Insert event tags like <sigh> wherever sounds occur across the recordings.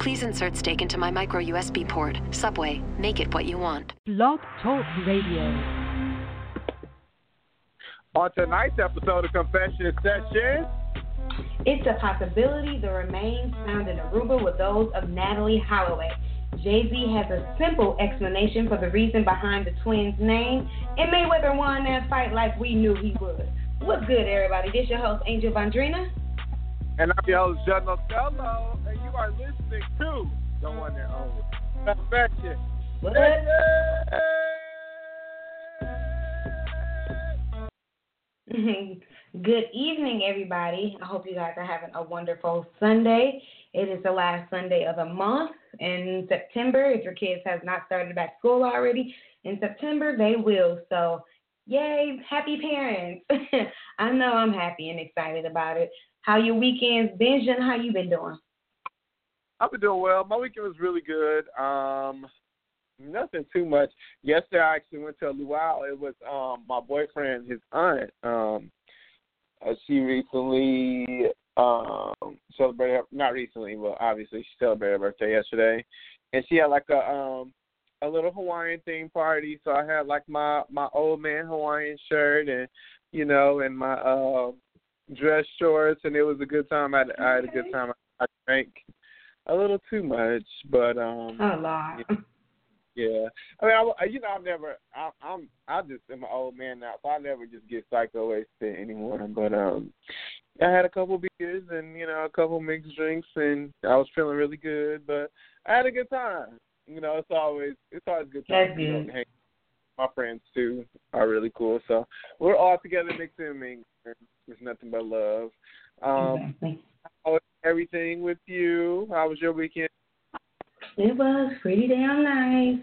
Please insert steak into my micro USB port. Subway, make it what you want. Blog Talk Radio. On tonight's episode of Confession Session, It's a possibility the remains found in Aruba were those of Natalee Holloway. Jay Z has a simple explanation for the reason behind the twins' name, and Mayweather won that fight like we knew he would. What's good, everybody? This your host, Angel Vondrina. and I'm your host, John Othello, and you are listening to the one and only mm-hmm. Confession. What? <laughs> Good evening, everybody. I hope you guys are having a wonderful Sunday. It is the last Sunday of the month in September. If your kids have not started back school already, in September they will. So, yay, happy parents. <laughs> I know I'm happy and excited about it. How your weekends been, Jen? How you been doing? I've been doing well. My weekend was really good. Um, nothing too much. Yesterday, I actually went to a luau. It was um my boyfriend, his aunt. Um, uh, she recently um celebrated her, not recently, but obviously she celebrated her birthday yesterday, and she had like a um a little Hawaiian theme party. So I had like my my old man Hawaiian shirt and you know and my uh dress shorts, and it was a good time. I had, I had a good time. I drank a little too much, but um Oh, Lord. yeah. I mean, I, you know, I've never. I, I'm. I just am an old man now, so I never just get psycho wasted anymore. But um, I had a couple beers and you know a couple mixed drinks, and I was feeling really good. But I had a good time. You know, it's always it's always good time. You know, to hang. My friends too are really cool, so we're all together mixing and mingling. There's nothing but love. Um, Exactly. Everything with you? How was your weekend? It was pretty damn nice.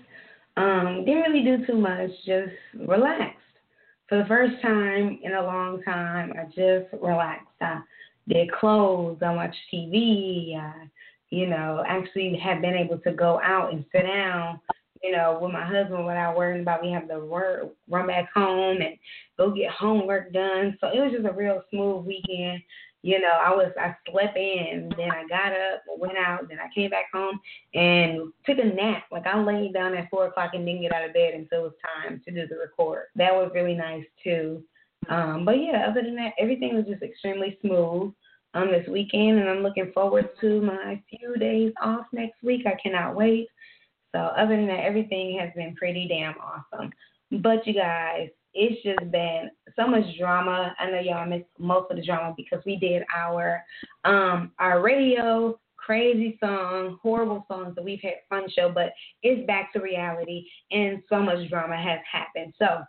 Um, didn't really do too much, just relaxed. For the first time in a long time, I just relaxed. I did clothes, I watched TV, I, you know, actually have been able to go out and sit down, you know, with my husband without worrying about we have to work, run back home and go get homework done. So it was just a real smooth weekend. You know, I was I slept in, then I got up, went out, then I came back home and took a nap. Like I laid down at four o'clock and didn't get out of bed until it was time to do the record. That was really nice too. Um, but yeah, other than that, everything was just extremely smooth um this weekend, and I'm looking forward to my few days off next week. I cannot wait. So other than that, everything has been pretty damn awesome. But you guys, it's just been so much drama. I know y'all missed most of the drama because we did our um our radio crazy song, horrible songs that we've had fun show, but it's back to reality and so much drama has happened. So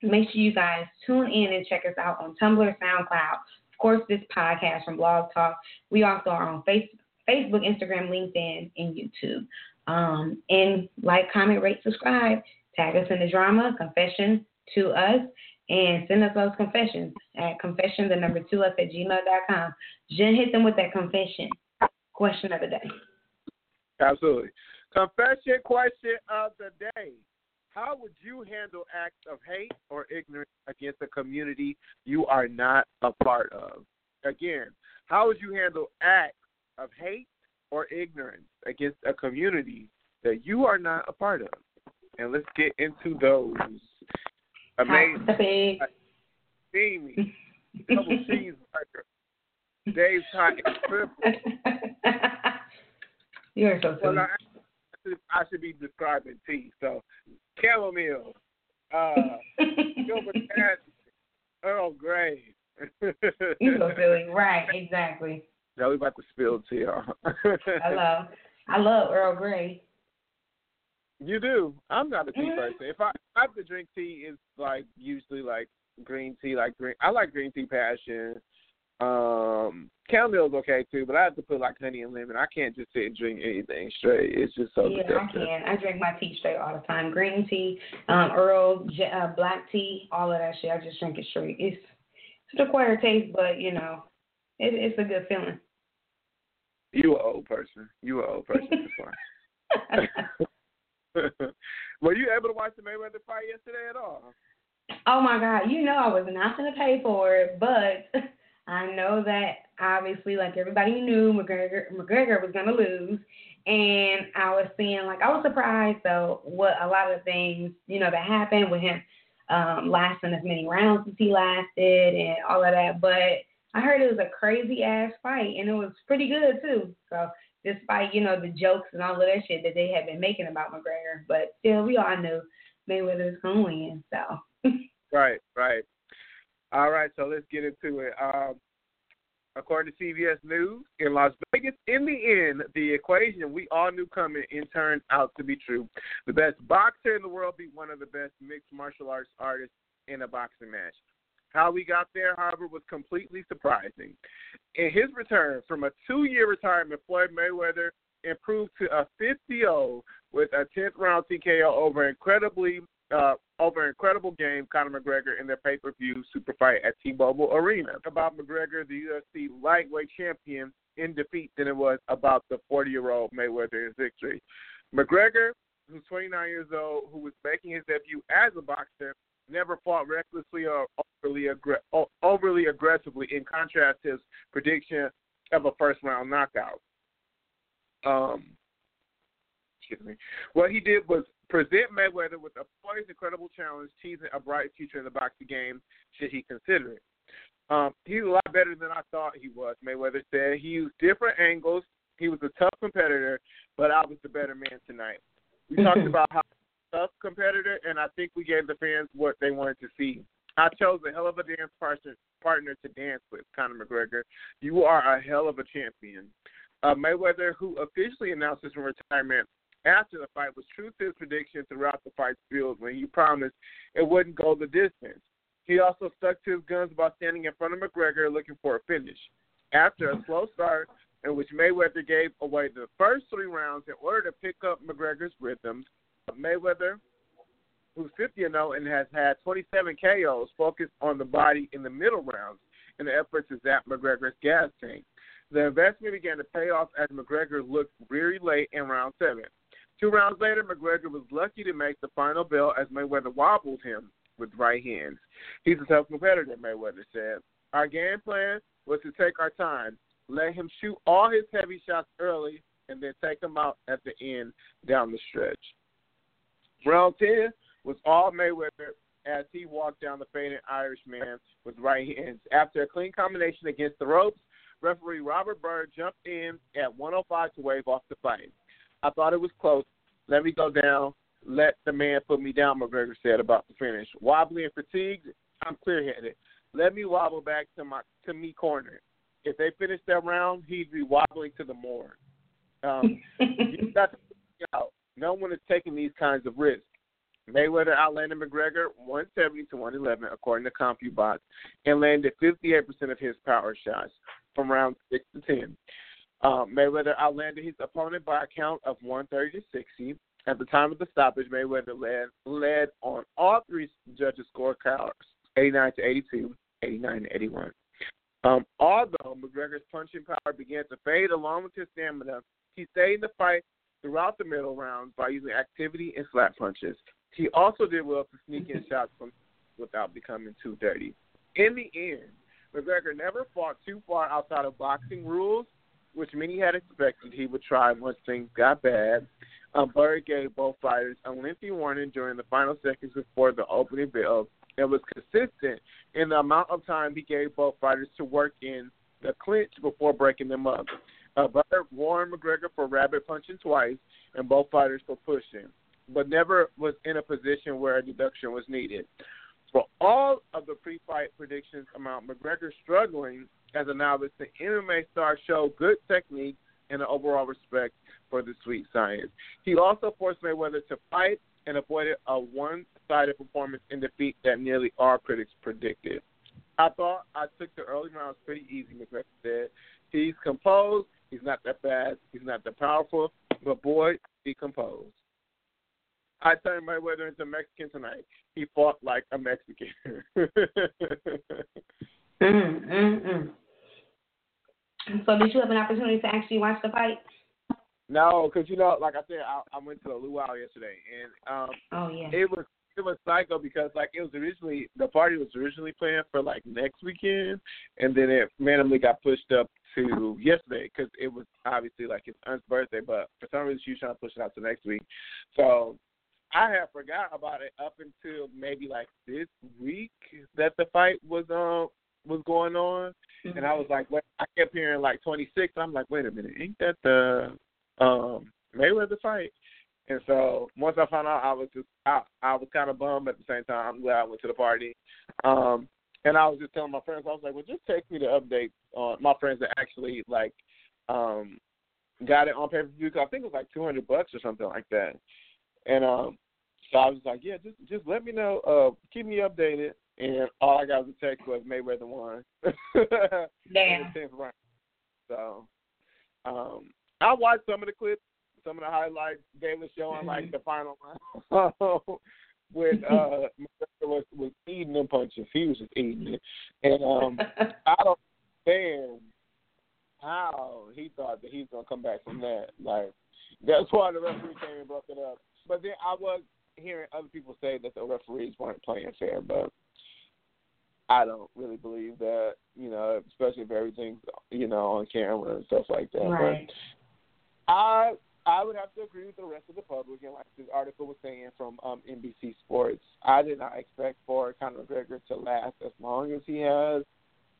make sure you guys tune in and check us out on Tumblr, SoundCloud, of course this podcast from Blog Talk. We also are on Facebook, Facebook, Instagram, LinkedIn, and YouTube. Um, and like, comment, rate, subscribe. Tag us in the drama, confession to us, and send us those confessions at confession, the number two, us at gmail.com. Jen, hit them with that confession. Question of the day. Absolutely. Confession question of the day. How would you handle acts of hate or ignorance against a community you are not a part of? Again, how would you handle acts of hate or ignorance against a community that you are not a part of? And let's get into those. Amazing. Topic. Steamy. Double cheeseburger. Dave's hot and triple. <laughs> You're so Well. I, I should- I should be describing tea. So, chamomile, uh, <laughs> Gilbert Earl Grey. You're so silly. Right, exactly. Now we about to spill tea. I love I love Earl Grey. You do. I'm not a tea Mhm. person. If I, have to drink tea, is like usually like green tea, like green. I like green tea passion. Um, chamomile is okay too, but I have to put like honey and lemon. I can't just sit and drink anything straight. It's just so yeah. I can. I drink my tea straight all the time. Green tea, um, Earl, uh, black tea, all of that shit. I just drink it straight. It's it's an acquired taste, but you know, it, it's a good feeling. You an old person. You an old person. It's fine. <laughs> <laughs> <laughs> Were you able to watch the Mayweather fight yesterday at all? Oh my God! You know I was not gonna pay for it, but <laughs> I know that obviously, like everybody knew, McGregor McGregor was gonna lose, and I was seeing like I was surprised though what a lot of things you know that happened with him um, lasting as many rounds as he lasted and all of that. But I heard it was a crazy ass fight, and it was pretty good too. So despite you know the jokes and all of that shit that they had been making about McGregor, but still we all knew Mayweather was gonna win. So. <laughs> Right, right. All right, so let's get into it. Um, according to CBS News, in Las Vegas, in the end, the equation we all knew coming in turned out to be true. The best boxer in the world beat one of the best mixed martial arts artists in a boxing match. How we got there, however, was completely surprising. In his return from a two-year retirement, Floyd Mayweather improved to a 50-0 with a 10th round TKO over incredibly uh, over incredible game, Conor McGregor in their pay-per-view super fight at T-Mobile Arena. About McGregor, the UFC lightweight champion, in defeat than it was about the 40-year-old Mayweather in victory. McGregor, who's 29 years old, who was making his debut as a boxer, never fought recklessly or overly, aggr- overly aggressively. In contrast, to his prediction of a first-round knockout. Um, excuse me. What he did was present Mayweather with a poised, incredible challenge, teasing a bright future in the boxing game should he consider it. Um, he's a lot better than I thought he was, Mayweather said. He used different angles. He was a tough competitor, but I was the better man tonight. We talked <laughs> about how tough competitor, and I think we gave the fans what they wanted to see. I chose a hell of a dance partner, partner to dance with, Conor McGregor. You are a hell of a champion. Uh, Mayweather, who officially announced his retirement after the fight, was true to his prediction throughout the fight's build when he promised it wouldn't go the distance. He also stuck to his guns about standing in front of McGregor looking for a finish. After a slow start, in which Mayweather gave away the first three rounds in order to pick up McGregor's rhythms, Mayweather, who's 50 0 and has had 27 KOs, focused on the body in the middle rounds in the effort to zap McGregor's gas tank. The investment began to pay off as McGregor looked very late in round seven. Two rounds later, McGregor was lucky to make the final bell as Mayweather wobbled him with right hands. He's a tough competitor, Mayweather said. Our game plan was to take our time, let him shoot all his heavy shots early, and then take him out at the end down the stretch. Round 10 was all Mayweather as he walked down the fading Irishman with right hands. After a clean combination against the ropes, referee Robert Byrd jumped in at 105 to wave off the fight. I thought it was close. Let me go down. Let the man put me down, McGregor said about the finish. Wobbly and fatigued, I'm clear headed. Let me wobble back to my to me corner. If they finish that round, he'd be wobbling to the morgue. Um, <laughs> you got to out. No one is taking these kinds of risks. Mayweather outlanded McGregor 170 to 111, according to CompuBox, and landed 58% of his power shots from round 6 to 10. Um, Mayweather outlanded his opponent by a count of 130 to 60. At the time of the stoppage, Mayweather led led on all three judges' scorecards, 89 to 82, 89 to 81. Um, although McGregor's punching power began to fade along with his stamina, he stayed in the fight throughout the middle rounds by using activity and slap punches. He also did well to sneak in <laughs> shots from without becoming too dirty. In the end, McGregor never fought too far outside of boxing rules, which many had expected he would try once things got bad. Um, Byrd gave both fighters a lengthy warning during the final seconds before the opening bell and was consistent in the amount of time he gave both fighters to work in the clinch before breaking them up. Byrd warned McGregor for rabbit punching twice and both fighters for pushing, but never was in a position where a deduction was needed. For all of the pre-fight predictions about McGregor struggling as a novice, the MMA star showed good technique and an overall respect for the sweet science. He also forced Mayweather to fight and avoided a one-sided performance in defeat that nearly all critics predicted. I thought I took the early rounds pretty easy. McGregor said he's composed. He's not that fast. He's not that powerful. But boy, he composed. I turned Mayweather into Mexican tonight. He fought like a Mexican. mm, mm, mm. So did you have an opportunity to actually watch the fight? No, because you know, like I said, I, I went to the luau yesterday, and um, oh yeah, it was it was psycho because like it was originally the party was originally planned for like next weekend, and then it randomly got pushed up to yesterday because it was obviously like his aunt's birthday, but for some reason she was trying to push it out to next week. So I had forgot about it up until maybe like this week that the fight was um was going on, mm-hmm. and I was like, wait, I kept hearing like 26. I'm like, wait a minute, ain't that the um Mayweather the fight? And so once I found out, I was just I, I was kind of bummed at the same time. I'm glad I went to the party. Um, and I was just telling my friends, I was like, well, just text me the update on my friends that actually like um got it on pay per view. Because I think it was like 200 bucks or something like that. And um, so I was like, yeah, just just let me know, uh, keep me updated. And all I got was a text was Mayweather won. <laughs> Damn. So, um, I watched some of the clips some of the highlights. They were showing like the final round <laughs> with <laughs> uh was was eating them punches. He was just eating it, and um <laughs> I don't understand how he thought that he's gonna come back from that. Like that's why the referee came and broke it up. But then I was hearing other people say that the referees weren't playing fair, but I don't really believe that, you know, especially if everything's, you know, on camera and stuff like that. Right. But I I would have to agree with the rest of the public, and like this article was saying from um, NBC Sports, I did not expect for Conor McGregor to last as long as he has.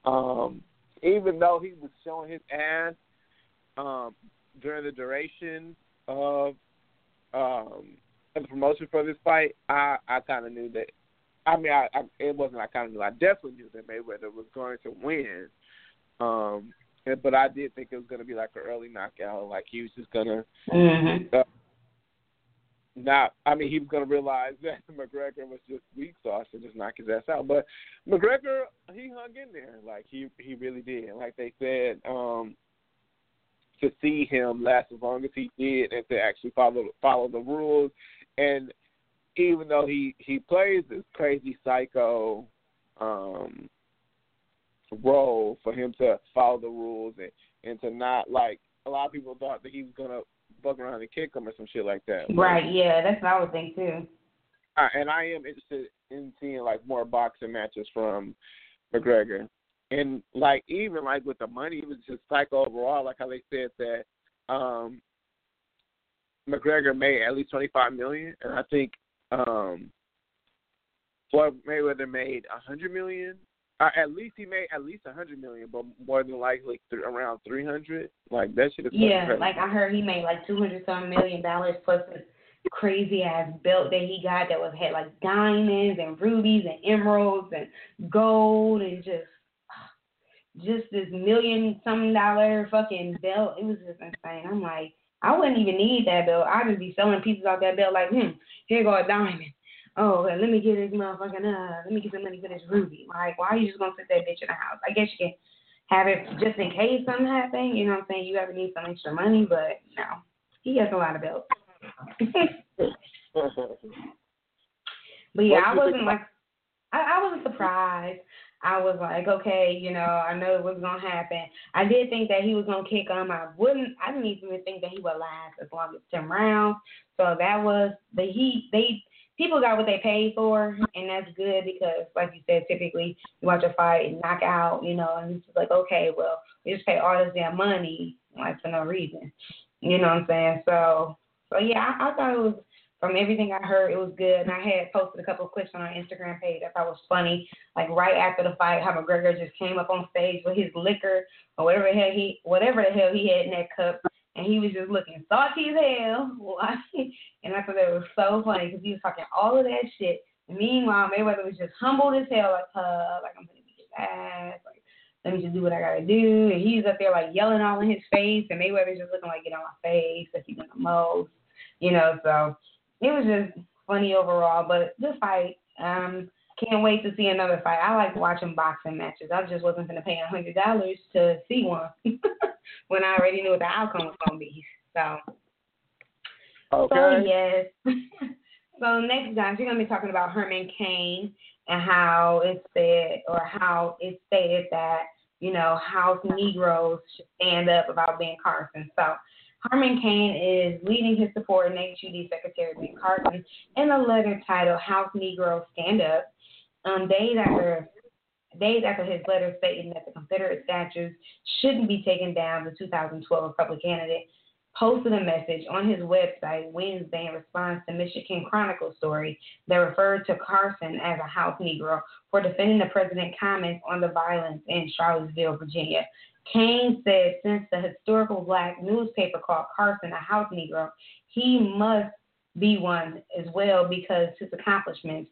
Um, even though he was showing his ass um, during the duration of um, the promotion for this fight, I I kind of knew that. I mean, I, I it wasn't. I kind of knew. I definitely knew that Mayweather was going to win. Um, but I did think it was gonna be like an early knockout. Like he was just gonna mm-hmm. uh, not. I mean, he was gonna realize <laughs> that McGregor was just weak sauce and just knock his ass out. But McGregor, he hung in there. Like he he really did. Like they said, um, to see him last as long as he did and to actually follow follow the rules, and even though he he plays this crazy psycho um role for him to follow the rules and and to not like a lot of people thought that he was gonna bug around and kick him or some shit like that. Right. Yeah, that's what I would think too. Uh, and I am interested in seeing like more boxing matches from McGregor. And like even like with the money, it was just like overall, like how they said that um McGregor made at least twenty five million, and I think um Floyd Mayweather made a hundred million uh, at least he made at least a hundred million, but more than likely th- around three hundred. Like that shit is. Yeah, crazy. like I heard he made like two hundred some million dollars plus a crazy ass belt that he got that was had like diamonds and rubies and emeralds and gold and just <sighs> just this million some dollar fucking belt. It was just insane. I'm like, I wouldn't even need that belt. I'd just be selling pieces off that belt like, hmm, here go a diamond oh, let me get this motherfucking, uh, let me get some money for this Ruby. Like, why are you just gonna sit that bitch in the house? I guess you can have it just in case something happens. You know what I'm saying? You ever need some extra money, but no, he has a lot of bills. <laughs> but yeah, I wasn't like, I, I wasn't surprised. I was like, okay, you know, I know it was gonna happen. I did think that he was gonna kick him. I wouldn't. I didn't even think that he would last as long as ten rounds. So that was the he. They people got what they paid for, and that's good because, like you said, typically you watch a fight and knock out, you know, and it's like, okay, well, we just pay all this damn money like for no reason, you know what I'm saying? So, so yeah, I, I thought it was from everything I heard, it was good. And I had posted a couple of clips on our Instagram page. I thought was funny. Like right after the fight, how McGregor just came up on stage with his liquor or whatever the hell he, whatever the hell he had in that cup, and he was just looking salty as hell. <laughs> and I thought that was so funny because he was talking all of that shit. And meanwhile, Mayweather was just humbled as hell, like, uh, like I'm gonna beat his ass, like let me just do what I gotta do. And he's up there like yelling all in his face, and Mayweather's just looking like get on my face, like he's in the most, you know. So it was just funny overall, but this fight, um, can't wait to see another fight. I like watching boxing matches. I just wasn't going to pay a hundred dollars to see one <laughs> when I already knew what the outcome was going to be. So, Okay. so yes. <laughs> so next, guys, we're going to be talking about Herman Cain and how it said or how it stated that you know House Negroes should stand up about Ben Carson. So. Herman Cain is leading his support in HUD Secretary Ben Carson in a letter titled House Negroes Stand Up. Um, days after days after his letter stating that the Confederate statues shouldn't be taken down, the 2012 Republican candidate posted a message on his website Wednesday in response to Michigan Chronicle story that referred to Carson as a House Negro for defending the president's comments on the violence in Charlottesville, Virginia. Cain said since the historical black newspaper called Carson a House Negro, he must be one as well because his accomplishments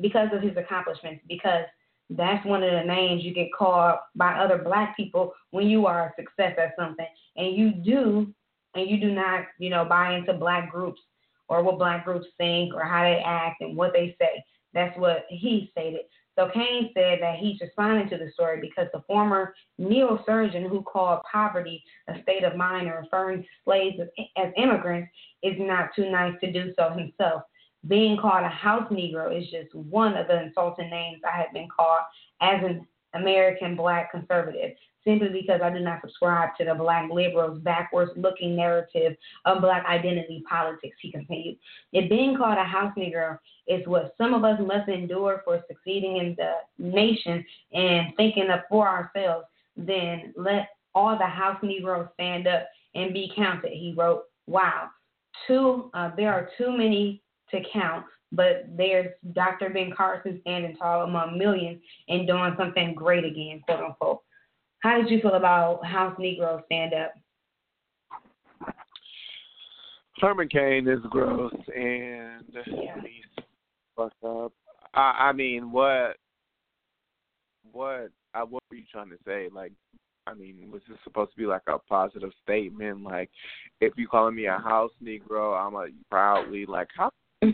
because of his accomplishments, because that's one of the names you get called by other black people when you are a success at something. And you do and you do not, you know, buy into black groups or what black groups think or how they act and what they say. That's what he stated. So Cain said that he's responding to the story because the former neurosurgeon who called poverty a state of mind and referring to slaves as, as immigrants is not too nice to do so himself. Being called a house Negro is just one of the insulting names I have been called as an American black conservative, simply because I do not subscribe to the black liberals' backwards looking narrative of black identity politics, he continued. If being called a house Negro is what some of us must endure for succeeding in the nation and thinking of for ourselves, then let all the house Negroes stand up and be counted, he wrote. Wow. Two, uh, there are too many to count, but there's Dr. Ben Carson standing tall among millions and doing something great again, quote unquote. How did you feel about House Negroes stand up? Herman Cain is gross and Yeah. he's fucked up. I, I mean, what, what, uh, what were you trying to say? Like, I mean, was this supposed to be like a positive statement? Like, if you calling me a house Negro, I'm a proudly like, how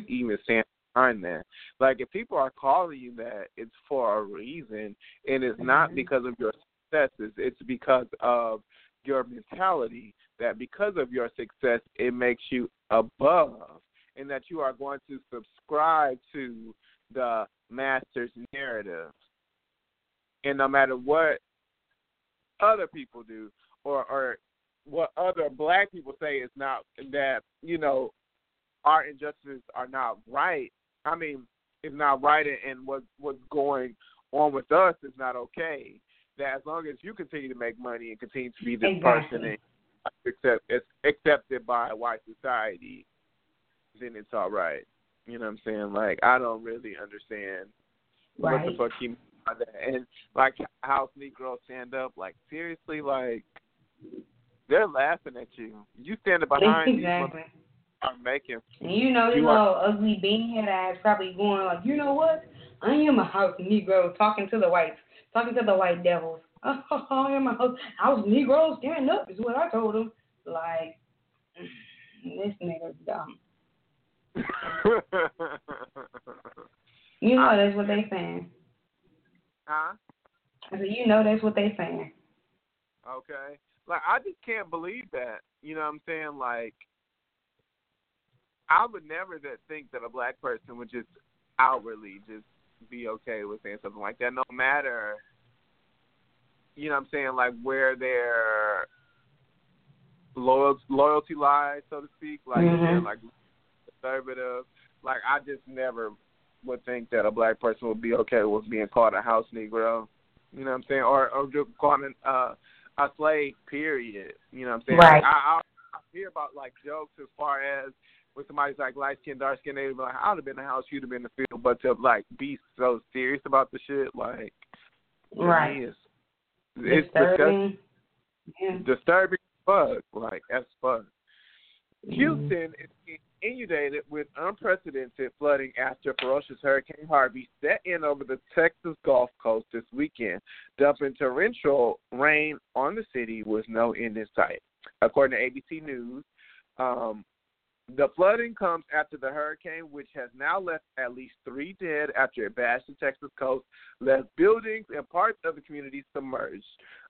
even stand behind that? Like, if people are calling you that, it's for a reason, and it's not Mhm. because of your successes. It's because of your mentality that because of your success, it makes you above, and that you are going to subscribe to the master's narrative. And no matter what other people do, or or what other black people say is not that you know our injustices are not right. I mean, it's not right, and what what's going on with us is not okay. That as long as you continue to make money and continue to be this Exactly. person and accept it's accepted by white society, then it's all right. You know what I'm saying? Like I don't really understand what the fuck he mean by that. And like House Negroes stand up, like seriously, like they're laughing at you. You standing behind these exactly. Are making And you know this You little ugly bean head ass probably going like, you know what? I am a house Negro talking to the whites, talking to the white devils. <laughs> I am a house, house Negro stand up is what I told him. Like <sighs> this nigga's dumb. <laughs> You know that's what they saying. huh? I said, you know that's what they saying. Okay. Like I just can't believe that. You know what I'm saying? Like I would never that think that a black person would just outwardly just be okay with saying something like that, no matter you know what I'm saying, like where their loyal loyalty lies, so to speak. Like Mhm. like conservative. Like I just never would think that a black person would be okay with being called a house Negro. You know what I'm saying? Or or just calling uh a slave, period. You know what I'm saying? Right. Like, I, I I hear about like jokes as far as when somebody's like light skin, dark skin, they'd be like, I'd have been in the house, you'd have been in the field, but to like be so serious about the shit, like Right. it's it's disgusting, Disturbing. Yeah. disturbing fuck, like as fuck. Mhm. Houston is inundated with unprecedented flooding after ferocious Hurricane Harvey set in over the Texas Gulf Coast this weekend, dumping torrential rain on the city with no end in sight. According to ABC News, um, The flooding comes after the hurricane, which has now left at least three dead after it bashed the Texas coast, left buildings and parts of the community submerged.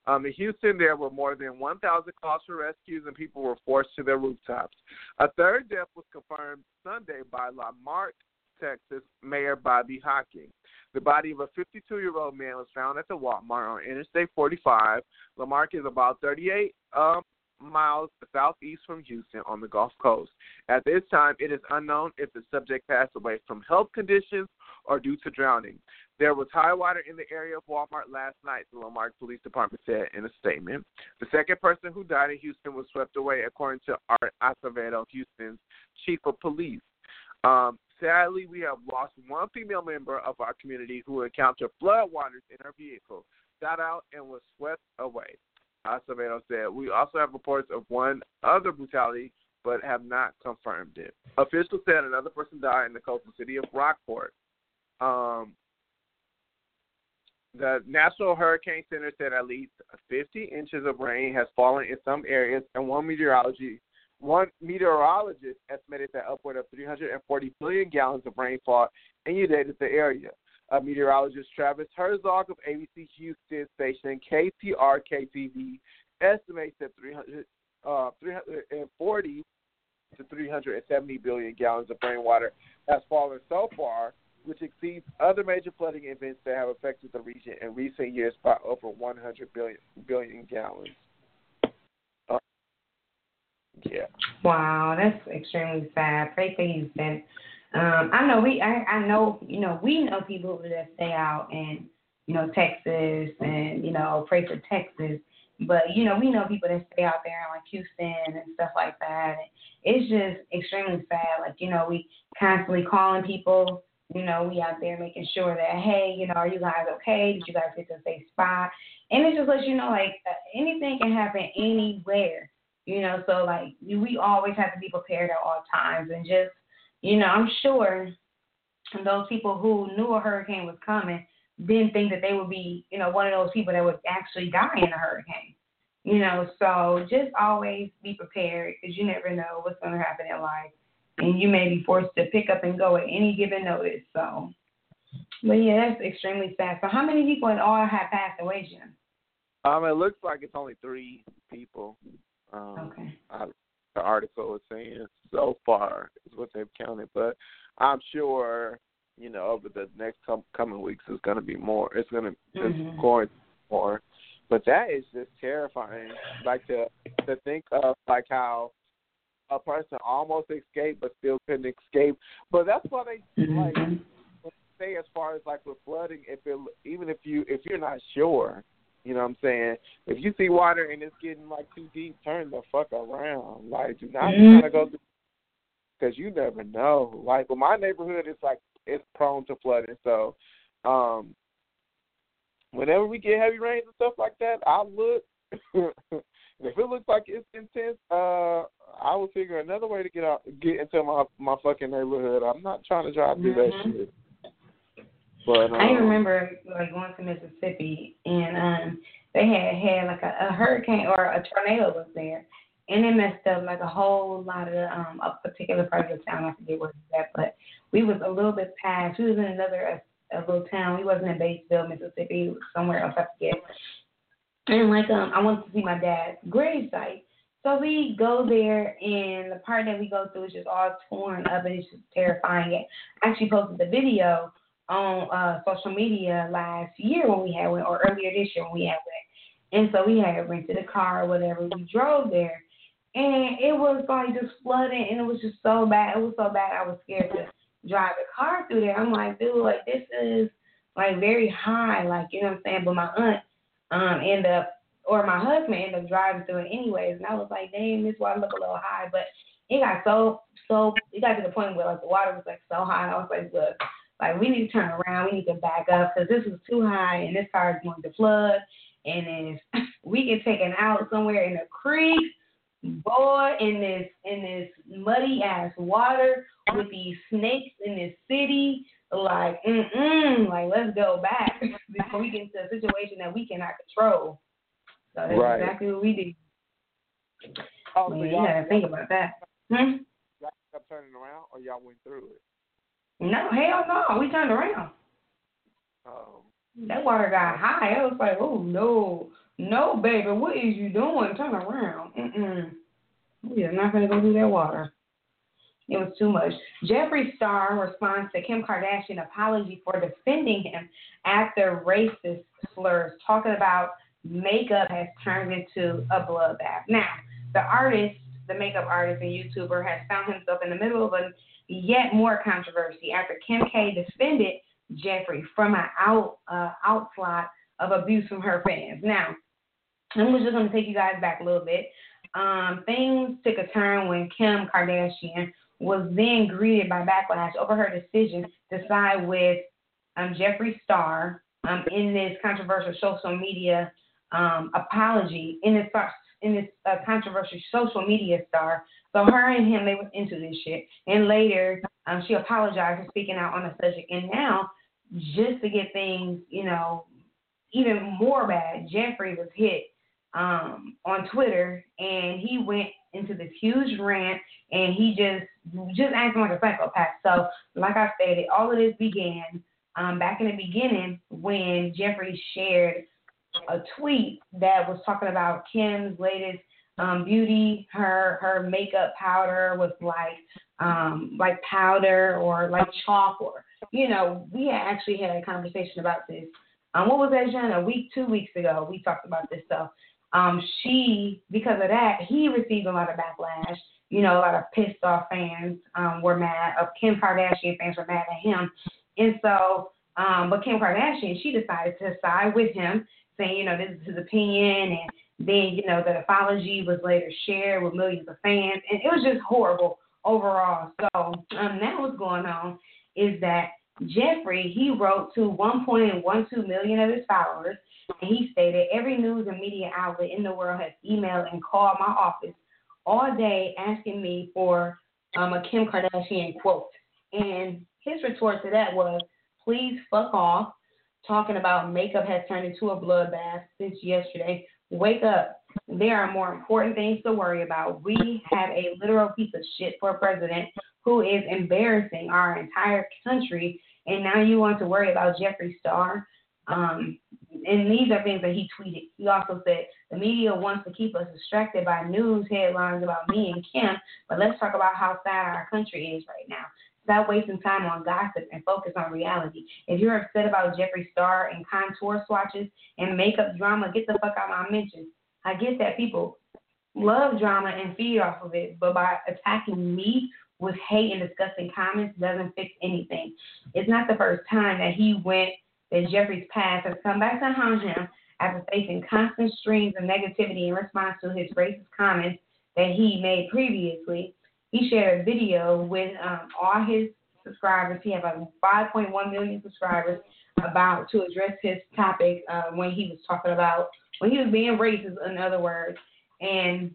Um, in Houston, there were more than 1,000 calls for rescues, and people were forced to their rooftops. A third death was confirmed Sunday by La Marque, Texas Mayor Bobby Hocking. The body of a 52 year old man was found at the Walmart on Interstate 45. La Marque is about 38 um, miles southeast from Houston on the Gulf Coast. At this time, it is unknown if the subject passed away from health conditions or due to drowning. There was high water in the area of Walmart last night, the La Marque Police Department said in a statement. The second person who died in Houston was swept away, according to Art Acevedo, Houston's chief of police. Um, sadly, we have lost one female member of our community who encountered floodwaters in her vehicle, got out, and was swept away. Acevedo said, We also have reports of one other brutality, but have not confirmed it. Officials said another person died in the coastal city of Rockport. Um, the National Hurricane Center said at least 50 inches of rain has fallen in some areas, and one meteorology one meteorologist estimated that upward of 340 billion gallons of rainfall inundated the area. Uh, meteorologist Travis Herzog of ABC Houston station KTR KTV estimates that 300, uh, 340 to 370 billion gallons of rainwater has fallen so far, which exceeds other major flooding events that have affected the region in recent years by over 100 billion billion gallons. Uh, yeah. Wow, that's extremely sad. Pray for Houston. Um, I know we, I, I know, you know, we know people that stay out in, you know, Texas and, you know, pray for Texas. But, you know, we know people that stay out there in like Houston and stuff like that. And it's just extremely sad. Like, you know, we constantly calling people, you know, we out there making sure that, hey, you know, are you guys okay? Did you guys get to a safe spot? And it just lets you know, like, uh, anything can happen anywhere, you know, so like we always have to be prepared at all times and just, you know, I'm sure those people who knew a hurricane was coming didn't think that they would be, you know, one of those people that would actually die in a hurricane. You know, so just always be prepared because you never know what's going to happen in life, and you may be forced to pick up and go at any given notice. So, but yeah, that's extremely sad. So, how many people in all have passed away, Jim? Um, it looks like it's only three people. Um, okay. I, the article was saying so far is what they've counted, but I'm sure you know over the next com- coming weeks it's going to be more. It's going to mm-hmm. it's going more, but that is just terrifying. Like to to think of like how a person almost escaped but still couldn't escape. But that's why they mm-hmm. like say as far as like with flooding, if it even if you if you're not sure, you know what I'm saying? If you see water and it's getting like too deep, turn the fuck around. Like, do not mm-hmm. try to go through because you never know. Like, well, my neighborhood is like it's prone to flooding, so um, whenever we get heavy rains and stuff like that, I look. <laughs> if it looks like it's intense, uh, I will figure another way to get out, get into my my fucking neighborhood. I'm not trying to drive through mm-hmm. that shit. But um, I remember like going to Mississippi and um they had had like a, a hurricane or a tornado was there and it messed up like a whole lot of um a particular part of the town. I forget where it's at, but we was a little bit past. We was in another a, a little town. We wasn't in Batesville, Mississippi. Was somewhere else. I forget. And like um, I wanted to see my dad's gravesite. So we go there, and the part that we go through is just all torn up, and it's just terrifying. I actually posted the video on uh, social media last year when we had went, or earlier this year when we had went. And so we had rented a car or whatever. We drove there, and it was like just flooding, and it was just so bad. It was so bad, I was scared to drive the car through there. I'm like, dude, like this is like very high, like you know what I'm saying. But my aunt um ended up, or my husband ended up driving through it anyways, and I was like, dang, this water look a little high, but it got so so it got to the point where like the water was like so high. I was like, look like we need to turn around. We need to back up because this is too high and this car is going to flood. And if <laughs> we get taken out somewhere in a creek, boy, in this in this muddy ass water with these snakes in this city, like mm mm, like let's go back <laughs> before we get into a situation that we cannot control. So that's right. exactly what we did. Oh, Man, so you gotta think about that. Hmm? A turning around, or y'all went through it? No, hell no, we turned around. Um, That water got high. I was like, oh no, no, baby, what is you doing? Turn around. Mm-mm. We are not gonna go through that water. It was too much. Jeffree Star responds to Kim Kardashian apology for defending him after racist slurs, talking about makeup has turned into a bloodbath. Now, the artist, the makeup artist and YouTuber, has found himself in the middle of a yet more controversy after Kim K defended Jeffree from an out uh, of abuse from her fans. Now, I'm just going to take you guys back a little bit. Um, things took a turn when Kim Kardashian was then greeted by backlash over her decision to side with um, Jeffree Star um, in this controversial social media um, apology in this in this uh, controversial social media star. So her and him they were into this shit, and later um, she apologized for speaking out on the subject. And now, just to get things, you know, even more bad, Jeffree was hit um, on Twitter, and he went into this huge rant, and he just just acting like a psychopath. So, like I stated, all of this began um, back in the beginning when Jeffree shared a tweet that was talking about Kim's latest um, beauty. Her her makeup powder was like um, like powder or like chalk or you know we actually had a conversation about this. Um, what was that, Jen? A week, two weeks ago, we talked about this stuff. Um, she because of that, he received a lot of backlash. You know, a lot of pissed off fans um, were mad. Of Kim Kardashian fans were mad at him, and so. Um, but Kim Kardashian, she decided to side with him saying, you know, this is his opinion, and then, you know, the apology was later shared with millions of fans, and it was just horrible overall. So um, now what's going on is that Jeffree, he wrote to 1.12 million of his followers, and he stated, every news and media outlet in the world has emailed and called my office all day asking me for um, a Kim Kardashian quote. And his retort to that was, please fuck off talking about makeup has turned into a bloodbath since yesterday. Wake up. There are more important things to worry about. We have a literal piece of shit for a president who is embarrassing our entire country, and now you want to worry about Jeffree Star. Um, and these are things that he tweeted. He also said the media wants to keep us distracted by news headlines about me and Kim, but let's talk about how sad our country is right now. Stop wasting time on gossip and focus on reality. If you're upset about Jeffree Star and contour swatches and makeup drama, get the fuck out of my mentions. I get that people love drama and feed off of it, but by attacking me with hate and disgusting comments doesn't fix anything. It's not the first time that he went that Jeffree's past has come back to haunt him after facing constant streams of negativity in response to his racist comments that he made previously he shared a video with um, all his subscribers. He had about 5.1 million subscribers about to address his topic uh, when he was talking about when he was being racist, in other words, and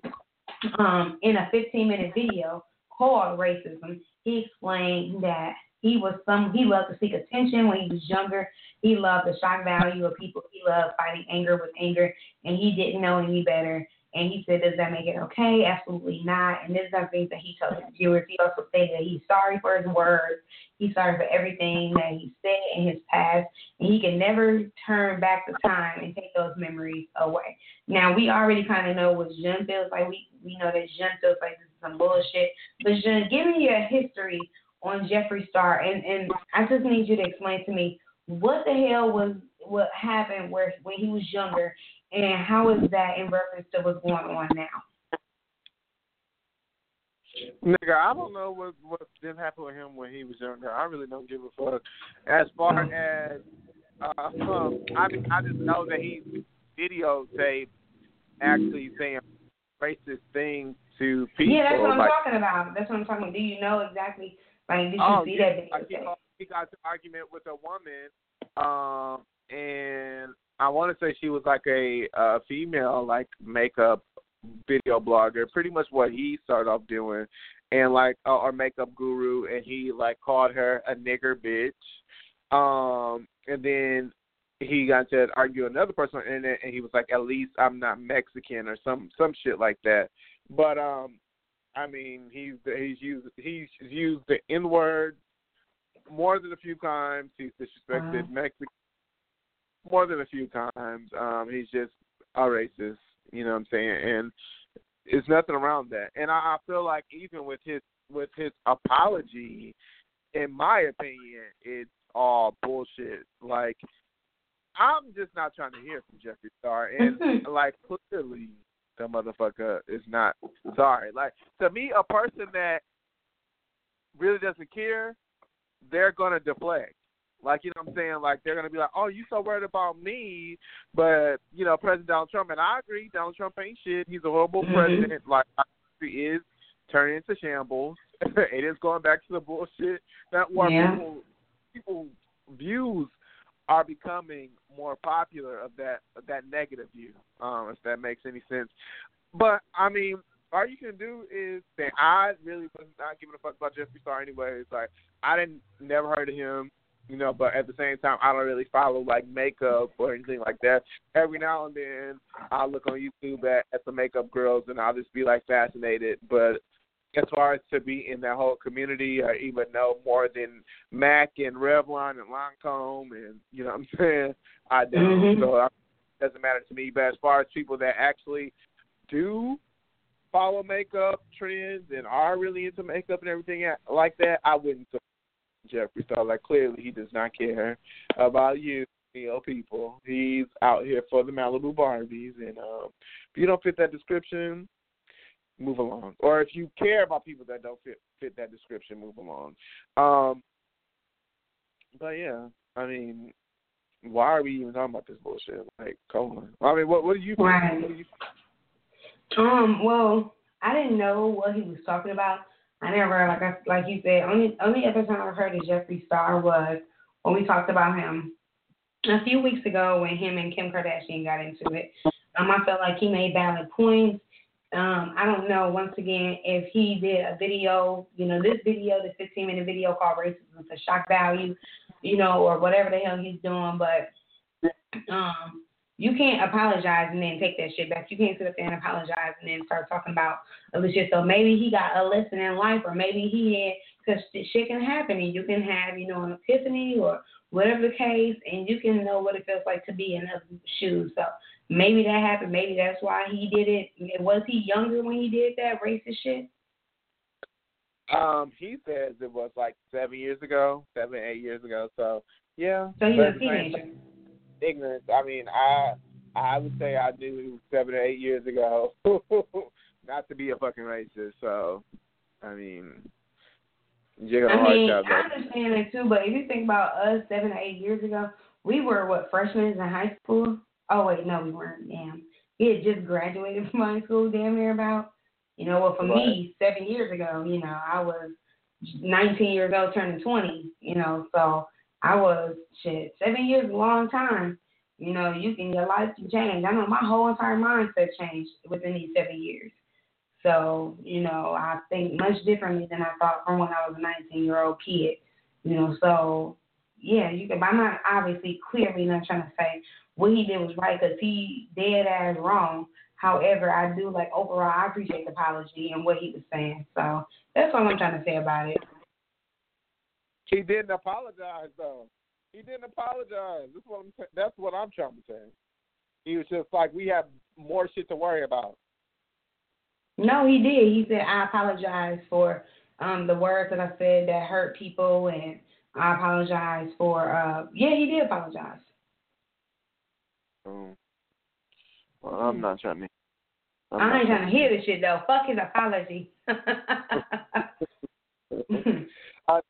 um, in a 15 minute video called racism, he explained that he was some he loved to seek attention when he was younger. He loved the shock value of people. He loved fighting anger with anger, and he didn't know any better. And he said, Does that make it okay? Absolutely not. And this are things that he told his viewers. He also said that he's sorry for his words. He's sorry for everything that he said in his past. And he can never turn back the time and take those memories away. Now, we already kind of know what Jun feels like. We, we know that Jun feels like this is some bullshit. But Jun, give me your history on Jeffree Star. And, and I just need you to explain to me what the hell was what happened where when he was younger and how is that in reference to what's going on now? Nigga, I don't know what what didn't happen with him when he was younger. I really don't give a fuck. As far as uh, um, I I just know that he videotaped actually saying racist things to people. Yeah, that's what I'm like, talking about. That's what I'm talking about. Do you know exactly? Like, did you oh, see yeah, that video? like he, got an argument with a woman, um, and I want to say she was like a, a female like makeup video blogger, pretty much what he started off doing, and like uh, our makeup guru, and he like called her a nigger bitch, um, and then he got to argue another person on the internet, and he was like, at least I'm not Mexican or some some shit like that. But um, I mean, he's he's used he's used the N word more than a few times. He's disrespected Wow. Mexico more than a few times. Um, he's just a racist. You know what I'm saying? And it's nothing around that. And I, I feel like even with his with his apology, in my opinion, it's all bullshit. Like I'm just not trying to hear from Jeffree Star, and <laughs> like clearly the motherfucker is not sorry. Like to me, a person that really doesn't care, they're gonna deflect. Like you know what I'm saying? Like they're gonna be like, "Oh, you so worried about me," but you know, President Donald Trump, and I agree, Donald Trump ain't shit. He's a horrible Mhm. president. Like country is turning into shambles. <laughs> it is going back to the bullshit that where Yeah. people people views are becoming more popular of that of that negative view. Um, if that makes any sense. But I mean, all you can do is that I really was not giving a fuck about Jeffree Star anyway. It's like I didn't never heard of him, you know, but at the same time I don't really follow like makeup or anything like that. Every now and then I'll look on YouTube at, at the makeup girls and I'll just be like fascinated. But as far as to be in that whole community or even know more than Mac and Revlon and Lancome and you know what I'm <laughs> saying, I don't. Mhm. So it doesn't matter to me. But as far as people that actually do follow makeup trends and are really into makeup and everything like that, I wouldn't support Jeffree Star. Like clearly he does not care about you, you know, people. He's out here for the Malibu Barbies and um if you don't fit that description, move along. Or if you care about people that don't fit fit that description, move along. Um but yeah, I mean why are we even talking about this bullshit? Like, come on. I mean, what what do you? Right. What do you Um, well, I didn't know what he was talking about. I never, like I, like you said, only only other time I heard of Jeffree Star was when we talked about him a few weeks ago when him and Kim Kardashian got into it. Um, I felt like he made valid points. Um, I don't know, once again, if he did a video, you know, this video, the 15 minute video called Racism for Shock Value, you know, or whatever the hell he's doing, but um, you can't apologize and then take that shit back. You can't sit up there and apologize and then start talking about other shit. So maybe he got a lesson in life, or maybe he had, because shit can happen, and you can have, you know, an epiphany or whatever the case, and you can know what it feels like to be in other shoes. So maybe that happened. Maybe that's why he did it. Was he younger when he did that racist shit? Um, he says it was like seven years ago, seven, eight years ago. So yeah. So he was a teenager. Ignorance. I mean, I I would say I knew seven or eight years ago <laughs> not to be a fucking racist. So, I mean, you're gonna I mean, hard I understand it too, but if you think about us seven or eight years ago, we were what freshmen in high school. Oh wait, no, we weren't. Damn, we had just graduated from high school, damn near about. You know, well, for me, seven years ago, you know, I was 19 years old, turning 20. You know, so I was shit. Seven years a long time. You know, you can your life can change. I know my whole entire mindset changed within these seven years. So, you know, I think much differently than I thought from when I was a 19 year old kid. You know, so yeah, you can. I'm not obviously clearly not trying to say what he did was right because he dead ass wrong. However, I do like overall, I appreciate the apology and what he was saying. So that's all I'm trying to say about it. He didn't apologize though. He didn't apologize. That's what I'm. sa- That's what I'm trying to say. He was just like, we have more shit to worry about. No, he did. He said, I apologize for um the words that I said that hurt people and I apologize for uh yeah, he did apologize. Um, well, I'm not trying to. I'm I ain't trying to hear this shit though. Fuck his apology. <laughs> <laughs> uh,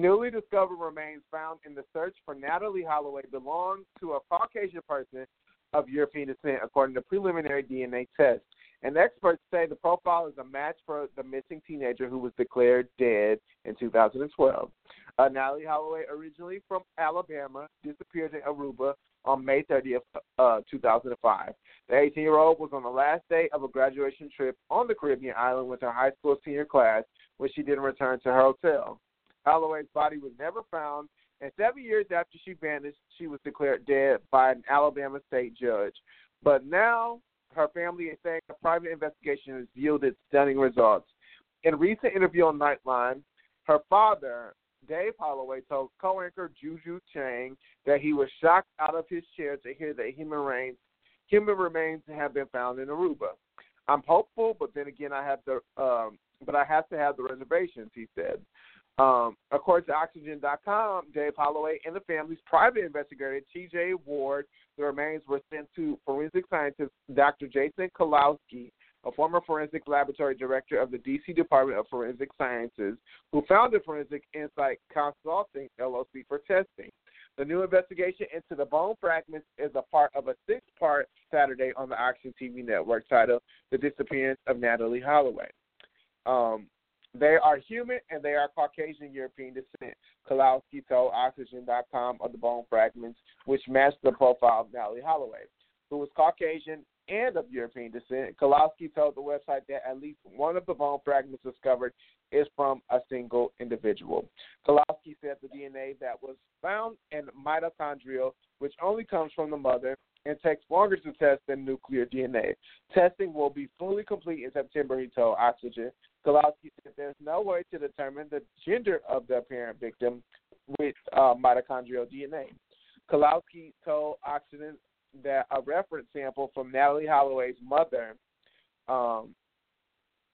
newly discovered remains found in the search for Natalee Holloway belong to a Caucasian person of European descent, according to preliminary DNA tests. And experts say the profile is a match for the missing teenager who was declared dead in 2012. Uh, Natalee Holloway, originally from Alabama, disappeared in Aruba on May 30th, uh, 2005. The 18 year old was on the last day of a graduation trip on the Caribbean island with her high school senior class when she didn't return to her hotel. Holloway's body was never found, and seven years after she vanished, she was declared dead by an Alabama state judge. But now her family is saying a private investigation has yielded stunning results. In a recent interview on Nightline, her father, Dave Holloway, told co-anchor Juju Chang that he was shocked out of his chair to hear that human remains, human remains have been found in Aruba. I'm hopeful, but then again, I have the, um, but I have to have the reservations. He said. Um, according to Oxygen.com, Dave Holloway and the family's private investigator, T.J. Ward, the remains were sent to forensic scientist Dr. Jason Kolowski, a former forensic laboratory director of the D.C. Department of Forensic Sciences, who founded Forensic Insight Consulting LLC for testing. The new investigation into the bone fragments is a part of a six part Saturday on the Oxygen TV network titled The Disappearance of Natalee Holloway. Um, they are human and they are Caucasian European descent. Kolowski told Oxygen.com of the bone fragments, which matched the profile of Natalee Holloway, who was Caucasian and of European descent. Kolowski told the website that at least one of the bone fragments discovered is from a single individual. Kolowski said the DNA that was found in mitochondrial, which only comes from the mother, and takes longer to test than nuclear DNA. Testing will be fully complete in September, he told Oxygen. Kolowski said there's no way to determine the gender of the apparent victim with uh, mitochondrial DNA. Kolowski told Oxygen that a reference sample from Natalee Holloway's mother, um,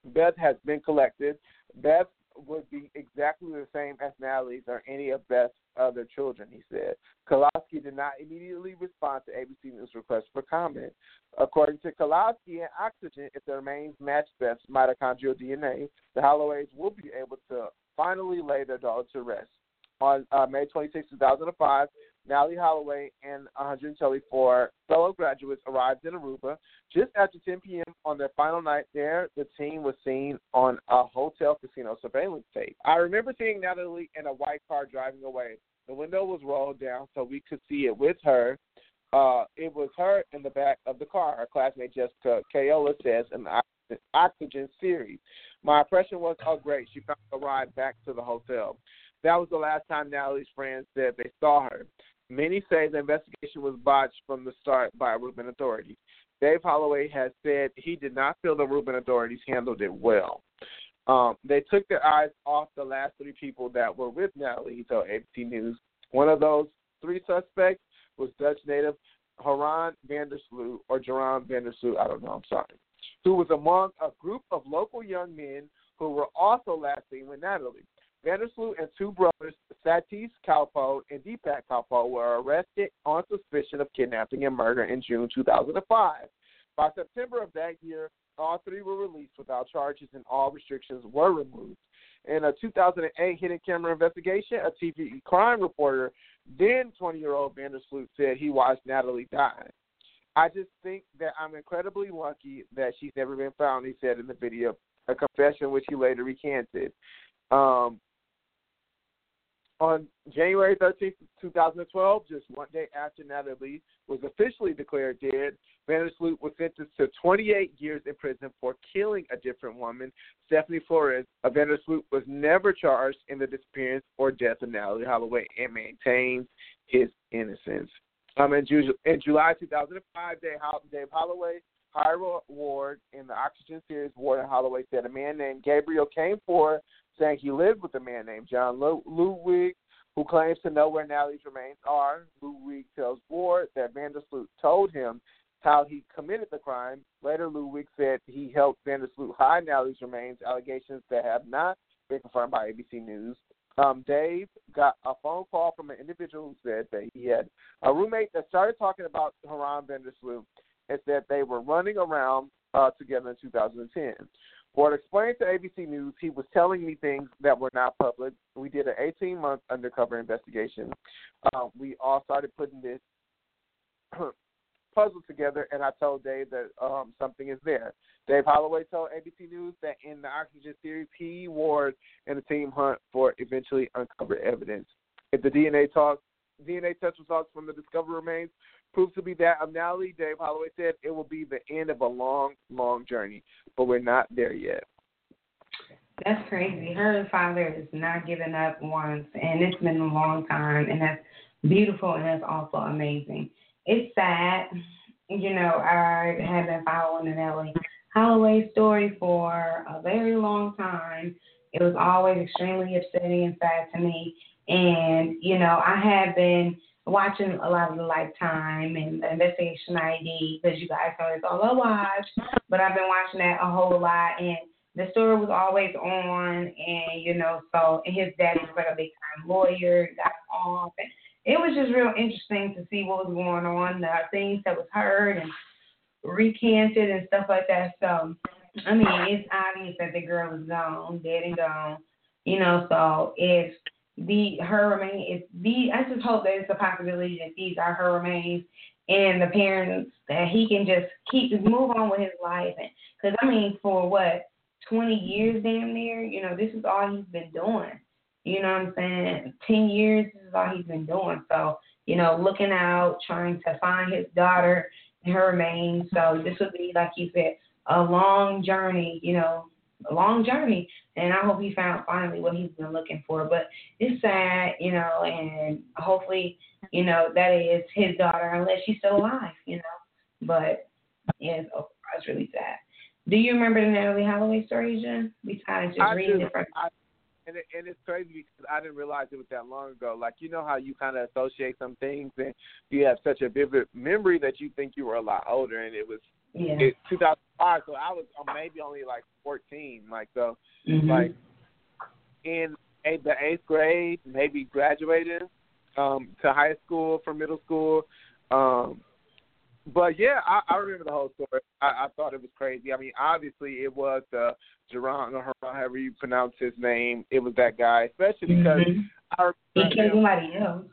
Beth, has been collected. Beth would be exactly the same as Natalee's or any of Beth's other children, he said. Kolowski did not immediately respond to ABC News' request for comment. According to Kolowski and Oxygen, if the remains match Beth's mitochondrial DNA, the Holloways will be able to finally lay their daughter to rest. On uh, May 26, 2005, Natalee Holloway and 124 fellow graduates arrived in Aruba just after 10 p.m. on their final night there. The team was seen on a hotel casino surveillance tape. I remember seeing Natalee in a white car driving away. The window was rolled down so we could see it with her. Uh, it was her in the back of the car. Her classmate Jessica Kayola says in the Oxygen series. My impression was, oh, great, she found a ride back to the hotel. That was the last time Natalee's friends said they saw her. Many say the investigation was botched from the start by Aruban authorities. Dave Holloway has said he did not feel the Aruban authorities handled it well. Um, they took their eyes off the last three people that were with Natalee, he told ABC News. One of those three suspects was Dutch native Haran Vandersloot, or Jerron Vandersloot, I don't know, I'm sorry, who was among a group of local young men who were also last seen with Natalee. Vandersloot and two brothers, Satish Kalpoe and Deepak Kalpoe, were arrested on suspicion of kidnapping and murder in June 2005. By September of that year, all three were released without charges and all restrictions were removed. In a 2008 hidden camera investigation, a TV crime reporter, then 20 year old Vandersloot, said he watched Natalee die. I just think that I'm incredibly lucky that she's never been found, he said in the video, a confession which he later recanted. Um, on January 13, 2012, just one day after Natalee was officially declared dead, Vandersloot was sentenced to 28 years in prison for killing a different woman, Stephanie Flores. Vandersloot was never charged in the disappearance or death of Natalee Holloway and maintains his innocence. Um, in, Ju- in July 2005, Dave, Holloway, Hyra Ward in the Oxygen series, Ward and Holloway said a man named Gabriel came forward saying he lived with a man named John Ludwig, who claims to know where Natalee's remains are. Ludwig tells Ward that Vandersloot told him how he committed the crime. Later, Ludwig said he helped Vandersloot hide Natalee's remains, allegations that have not been confirmed by ABC News. Um, Dave got a phone call from an individual who said that he had a roommate that started talking about Haran Vandersloot and said they were running around uh, together in 2010. Ward explained to ABC News he was telling me things that were not public. We did an 18 month undercover investigation. Um, we all started putting this <clears throat> puzzle together, and I told Dave that um, something is there. Dave Holloway told ABC News that in the Oxygen series, he, Ward, and the team hunt for eventually uncovered evidence. If the DNA talk, DNA test results from the discovered remains proves to be that of Natalee, Dave Holloway said it will be the end of a long, long journey, but we're not there yet. That's crazy. Her father is not giving up once, and it's been a long time, and that's beautiful, and that's also amazing. It's sad. You know, I have been following the Natalee Holloway story for a very long time. It was always extremely upsetting and sad to me. And, you know, I have been watching a lot of the Lifetime and the Investigation ID because you guys know it's all I watch. But I've been watching that a whole lot. And the story was always on. And, you know, so and his dad was like a big time lawyer, got off. And it was just real interesting to see what was going on, the things that was heard and recanted and stuff like that. So, I mean, it's obvious that the girl is gone, dead and gone. You know, so if the her remains, if the I just hope that it's a possibility that these are her remains and the parents that he can just keep move on with his life. And because I mean, for what twenty years damn near, you know, this is all he's been doing. You know what I'm saying? Ten years, this is all he's been doing. So, you know, looking out, trying to find his daughter and her remains. So this would be, like you said, a long journey, you know, a long journey. And I hope he found finally what he's been looking for. But it's sad, you know, and hopefully, you know, that is his daughter, unless she's still alive, you know. But yeah, it's, oh, it's really sad. Do you remember the Natalee Holloway story, Jen? Of just I reading do. different. I, and it, and it's crazy because I didn't realize it was that long ago. Like you know how you kind of associate some things and you have such a vivid memory that you think you were a lot older, and it was Yeah. it 2005, so I was maybe only like 14. Like so, Mhm. like in eighth, the eighth grade, maybe graduated um, to high school from middle school. Um, but yeah, I, I remember the whole story. I, I thought it was crazy. I mean, obviously it was uh, Jerron or however you pronounce his name. It was that guy, especially because Mhm. I He remember killed him somebody else.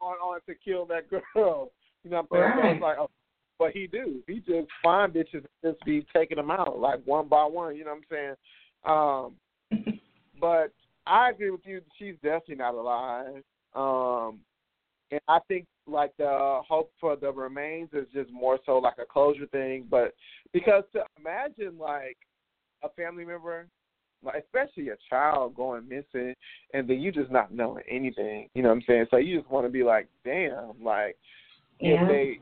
on on to kill that girl. You know what I'm saying? So Right. it's like, oh, what he do? He just find bitches and just be taking them out like one by one. You know what I'm saying? Um, <laughs> but I agree with you. She's definitely not alive. Um, and I think like the hope for the remains is just more so like a closure thing. But because to imagine like a family member, like especially a child going missing, and then you just not knowing anything. You know what I'm saying? So you just want to be like, damn, like Yeah. if they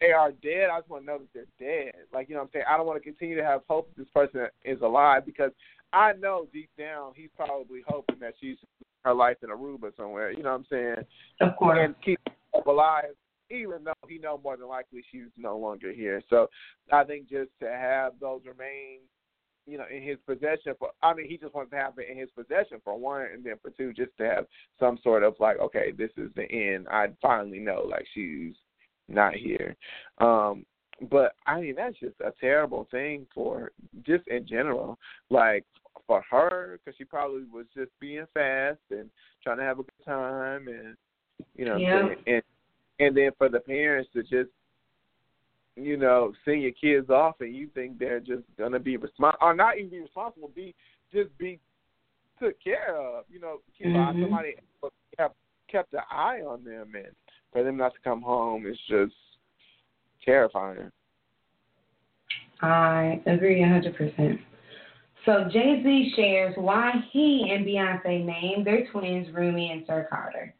they are dead, I just want to know that they're dead. Like you know what I'm saying? I don't want to continue to have hope that this person is alive because I know deep down he's probably hoping that she's her life in Aruba somewhere. You know what I'm saying? Of course. And keep alive, even though he know more than likely she's no longer here. So I think just to have those remains, you know, in his possession for I mean he just wants to have it in his possession for one and then for two just to have some sort of like, okay, this is the end. I finally know like she's not here. Um but I mean that's just a terrible thing for just in general. Like for her, because she probably was just being fast and trying to have a good time, and you know, Yeah. and and then for the parents to just you know send your kids off, and you think they're just gonna be responsible, or not even be responsible, be just be took care of. You know, keep Mhm. somebody have kept an eye on them, and for them not to come home is just terrifying. I agree 100%. So Jay Z shares why he and Beyonce named their twins Rumi and Sir Carter.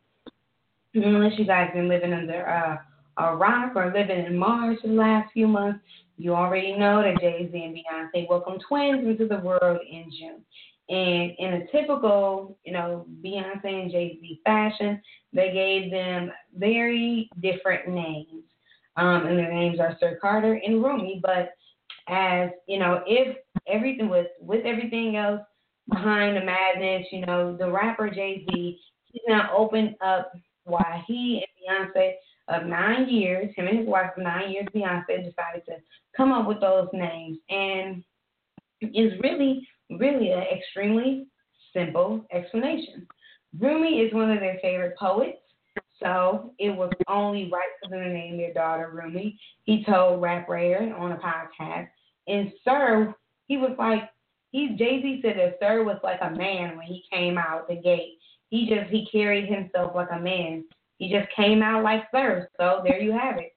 Unless you guys been living under uh, a rock or living in Mars for the last few months, you already know that Jay Z and Beyonce welcomed twins into the world in June. And in a typical, you know, Beyonce and Jay Z fashion, they gave them very different names. Um, and their names are Sir Carter and Rumi, but as you know, if everything was with everything else behind the madness, you know, the rapper Jay Z, he's now opened up why he and Beyonce of nine years, him and his wife of nine years, Beyonce decided to come up with those names, and it's really, really an extremely simple explanation. Rumi is one of their favorite poets. So it was only right for them to name their daughter Rumi. He told Rap Radar podcast. And Sir, he was like, he Jay Z said that Sir was like a man when he came out the gate. He just he carried himself like a man. He just came out like Sir. So there you have it,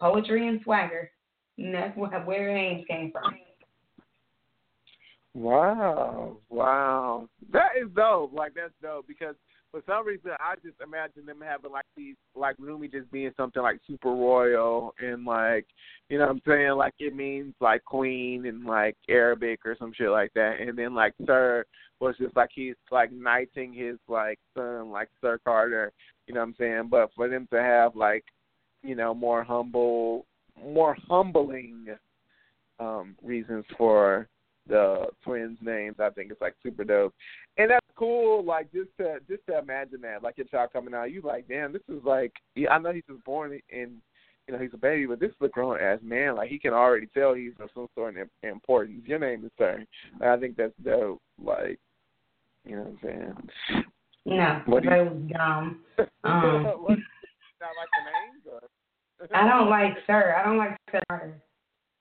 poetry and swagger. And that's <laughs> where names came from. Wow, wow, that is dope. Like that's dope because for some reason, I just imagine them having like these, like Rumi just being something like super royal and like, you know what I'm saying? Like it means like queen and like Arabic or some shit like that. And then like Sir was just like he's like knighting his like son, like Sir Carter, you know what I'm saying? But for them to have like, you know, more humble, more humbling um reasons for the twins' names. I think it's like super dope, and that's cool. Like just to just to imagine that, like your child coming out, you like, damn, this is like, yeah, I know he's just born and you know, he's a baby, but this is a grown ass man. Like he can already tell he's of some sort of importance. Your name is Sir. And I think that's dope. Like, you know what I'm saying? Yeah, What that was dumb. <laughs> Um, what, not like the names? Or? I don't like Sir. I don't like Sir.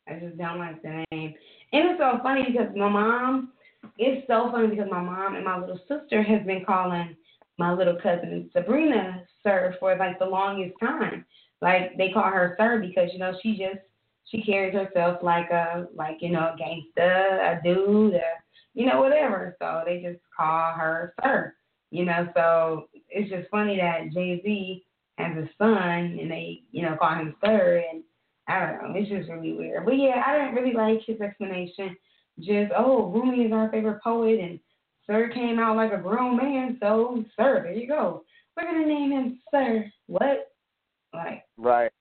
I just don't like the name. And it's so funny because my mom, it's so funny because my mom and my little sister has been calling my little cousin Sabrina Sir for like the longest time. Like they call her Sir because you know she just she carries herself like a like you know a gangster, a dude, a, you know whatever. So they just call her Sir. You know, so it's just funny that Jay Z has a son and they you know call him Sir and I don't know. It's just really weird. But yeah, I didn't really like his explanation. Just, oh, Rumi is our favorite poet, and Sir came out like a grown man, so Sir, there you go. We're gonna name him Sir. What? Like, Right.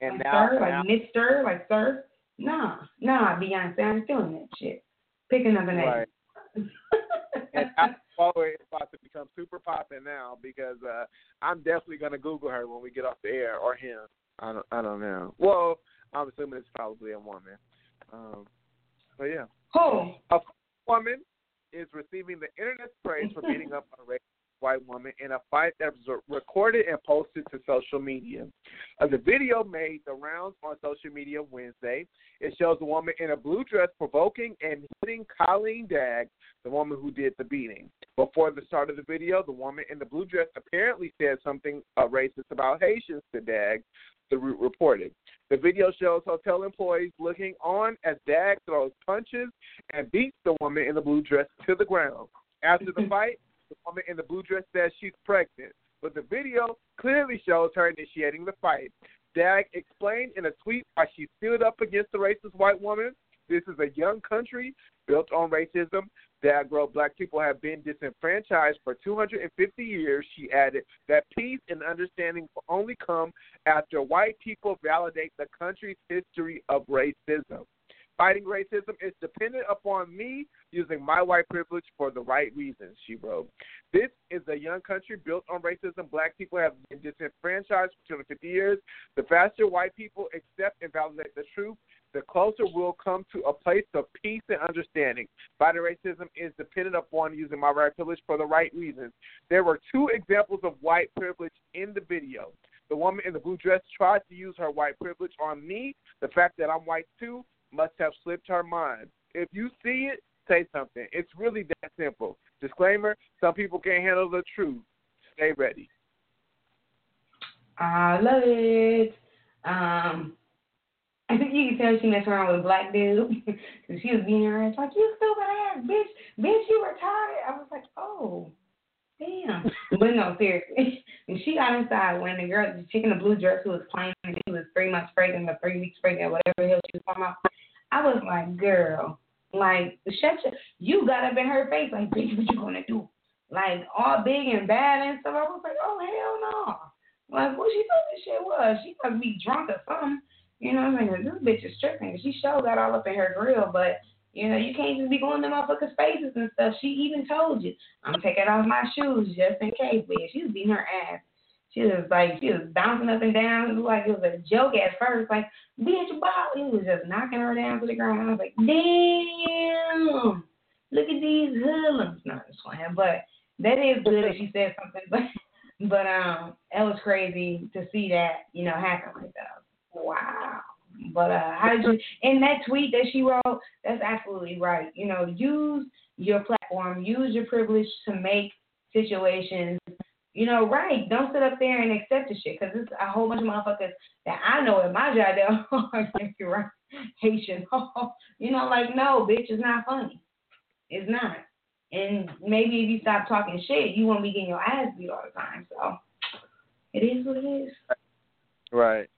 And like now, Sir, now like Mister, like Sir? Nah, nah, Beyonce, I'm doing that shit. Pick another name. Right. <laughs> and I Chloe is about to become super popping now because uh I'm definitely gonna Google her when we get off the air or him. I don't I don't know. Well, I'm assuming it's probably a woman. Um but yeah. Who? A woman is receiving the internet's praise for beating up on a racist white woman in a fight that was recorded and posted to social media. Uh, the video made the rounds on social media Wednesday. It shows a woman in a blue dress provoking and hitting Colleen Dagg, the woman who did the beating. Before the start of the video, the woman in the blue dress apparently said something uh, racist about Haitians to Dagg, the Root reported. The video shows hotel employees looking on as Dag throws punches and beats the woman in the blue dress to the ground. After the <laughs> fight, the woman in the blue dress says she's pregnant, but the video clearly shows her initiating the fight. Dag explained in a tweet why she stood up against the racist white woman. This is a young country built on racism. Dag wrote, Black people have been disenfranchised for 250 years. She added that peace and understanding will only come after white people validate the country's history of racism. Fighting racism is dependent upon me using my white privilege for the right reasons, she wrote. This is a young country built on racism. Black people have been disenfranchised for 250 years. The faster white people accept and validate the truth, the closer we'll come to a place of peace and understanding. Fighting racism is dependent upon using my white privilege for the right reasons. There were two examples of white privilege in the video. The woman in the blue dress tried to use her white privilege on me. The fact that I'm white too must have slipped her mind. If you see it, say something. It's really that simple. Disclaimer some people can't handle the truth. Stay ready. I love it. Um, I think you can tell she messed around with a black dude <laughs> because she was being her ass like, you stupid ass bitch, bitch, you retarded. I was like, oh, damn. <laughs> but no, seriously. <laughs> When she got inside, when the girl, the chick in the blue dress who was claiming she was three months pregnant or three weeks pregnant, whatever the hell she was talking about, I was like, girl, like, shut your, you got up in her face like, bitch, what you gonna do? Like, all big and bad and stuff. I was like, oh, hell no. Like, what she thought this shit was? She must be drunk or something. You know what I mean? This bitch is tripping. She sure got all up in her grill, but you know, you can't just be going to motherfuckers' faces and stuff. She even told you, I'm taking off my shoes just in case, but she was beating her ass. She was like, she was bouncing up and down. It looked like it was a joke at first. Like, bitch, wow. It was just knocking her down to the ground. I was like, damn, look at these hoodlums. Not just playing, but that is good that she said something. <laughs> But, but um, it was crazy to see that, you know, happen like that. Wow. But uh, how did you? <laughs> In that tweet that she wrote, that's absolutely right. You know, use your platform, use your privilege to make situations, you know, right. Don't sit up there and accept the shit because it's a whole bunch of motherfuckers that I know at my job that are you're right, Haitian. <laughs> you know, like no, bitch, it's not funny. It's not. And maybe if you stop talking shit, you won't be getting your ass beat all the time. So it is what it is. Right.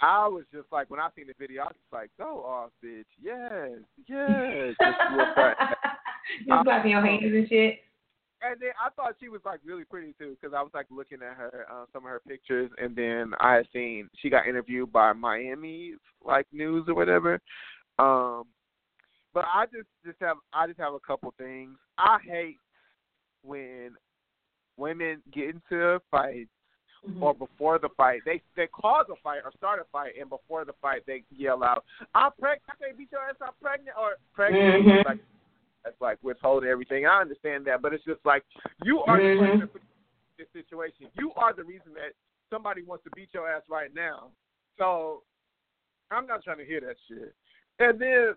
I was just like when I seen the video, I was like, "Go off, bitch! Yes, yes." just real fast. Just clapping your hands and shit. And then I thought she was like really pretty too, because I was like looking at her uh, some of her pictures, and then I had seen she got interviewed by Miami's like news or whatever. Um, but I just just have I just have a couple things. I hate when women get into a fight Mm-hmm. or before the fight. They they cause a fight or start a fight, and before the fight they yell out, "I'm pregnant! I can't beat your ass! I'm pregnant!" or pregnant. Mhm. Like that's like withholding everything. I understand that, but it's just like you are the Mhm. person for this situation. You are the reason that somebody wants to beat your ass right now. So I'm not trying to hear that shit. And then,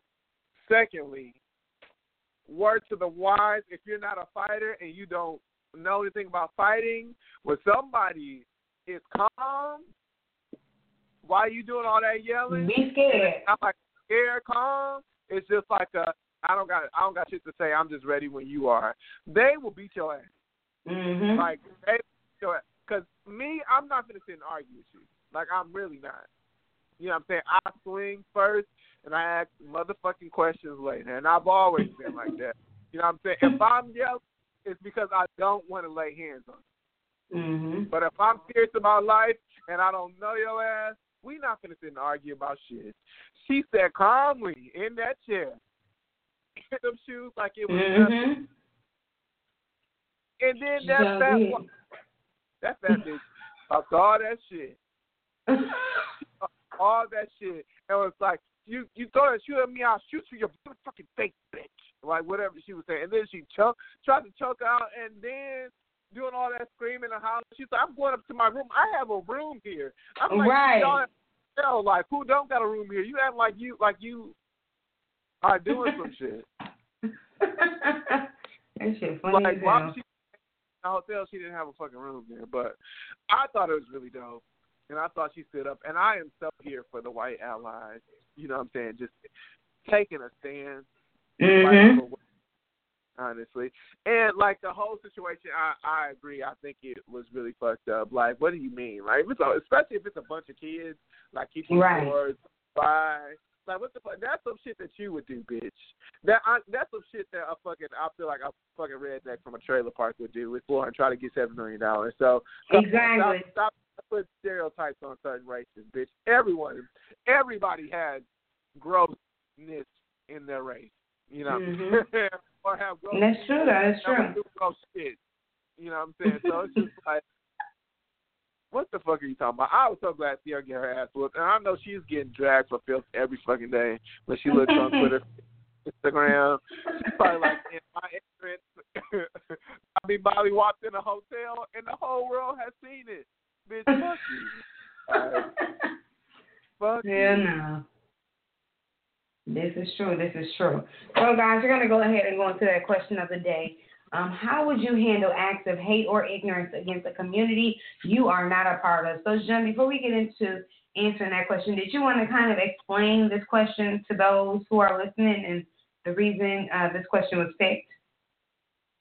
secondly, word to the wise: if you're not a fighter and you don't know anything about fighting, when somebody is calm, why are you doing all that yelling? Be scared. I'm like scared, calm. It's just like a I don't got I don't got shit to say. I'm just ready when you are. They will beat your ass. Mhm. Like they your ass. Cause me, I'm not gonna sit and argue with you. Like I'm really not. You know what I'm saying? I swing first and I ask motherfucking questions later. And I've always been like that. You know what I'm saying? If I'm yelling, it's because I don't want to lay hands on you. Mhm. But if I'm serious about life and I don't know your ass, we not gonna sit and argue about shit. She said calmly in that chair, them shoes like it was nothing. Mhm. And then that sure fat that fat bitch talked all that shit, <laughs> all that shit, and was like, "You you throw that shoot at me, I'll shoot you your motherfucking face, bitch." Like whatever she was saying, and then she choke, tried to choke out, and then doing all that screaming and hollering. She's like, "I'm going up to my room. I have a room here." I'm like, Right. "Y'all like who don't got a room here? You act like you like you are doing some shit. <laughs> that shit funny like as hell. was she in a hotel? She didn't have a fucking room there, but I thought it was really dope, and I thought she stood up. And I am so here for the white allies. You know what I'm saying? Just taking a stand, Mhm. fighting honestly. And like the whole situation, I I agree. I think it was really fucked up. Like, what do you mean? Like, if it's a, especially if it's a bunch of kids, like keep the Right. doors by. Like, what the fuck? That's some shit that you would do, bitch. That I, that's some shit that a fucking I feel like a fucking redneck from a trailer park would do with for and try to get seven million dollars. So Exactly. Stop, stop putting stereotypes on certain races, bitch. Everyone, everybody has grossness in their race. You know, Mhm. <laughs> or have gross. That's true. That's true. gross shit. You know what I'm saying? So it's just <laughs> like, what the fuck are you talking about? I was so glad Sierra get her ass whooped, and I know she's getting dragged for filth every fucking day when she looks on Twitter, <laughs> Instagram. She's probably like, in my entrance, <laughs> I mean, Bobby walked in a hotel, and the whole world has seen it. Bitch, fuck you. Alright, <laughs> fuck Yeah, you. no. This is true. This is true. So, guys, we're going to go ahead and go into that question of the day. Um, how would you handle acts of hate or ignorance against a community you are not a part of? So, John, before we get into answering that question, did you want to kind of explain this question to those who are listening and the reason uh, this question was picked?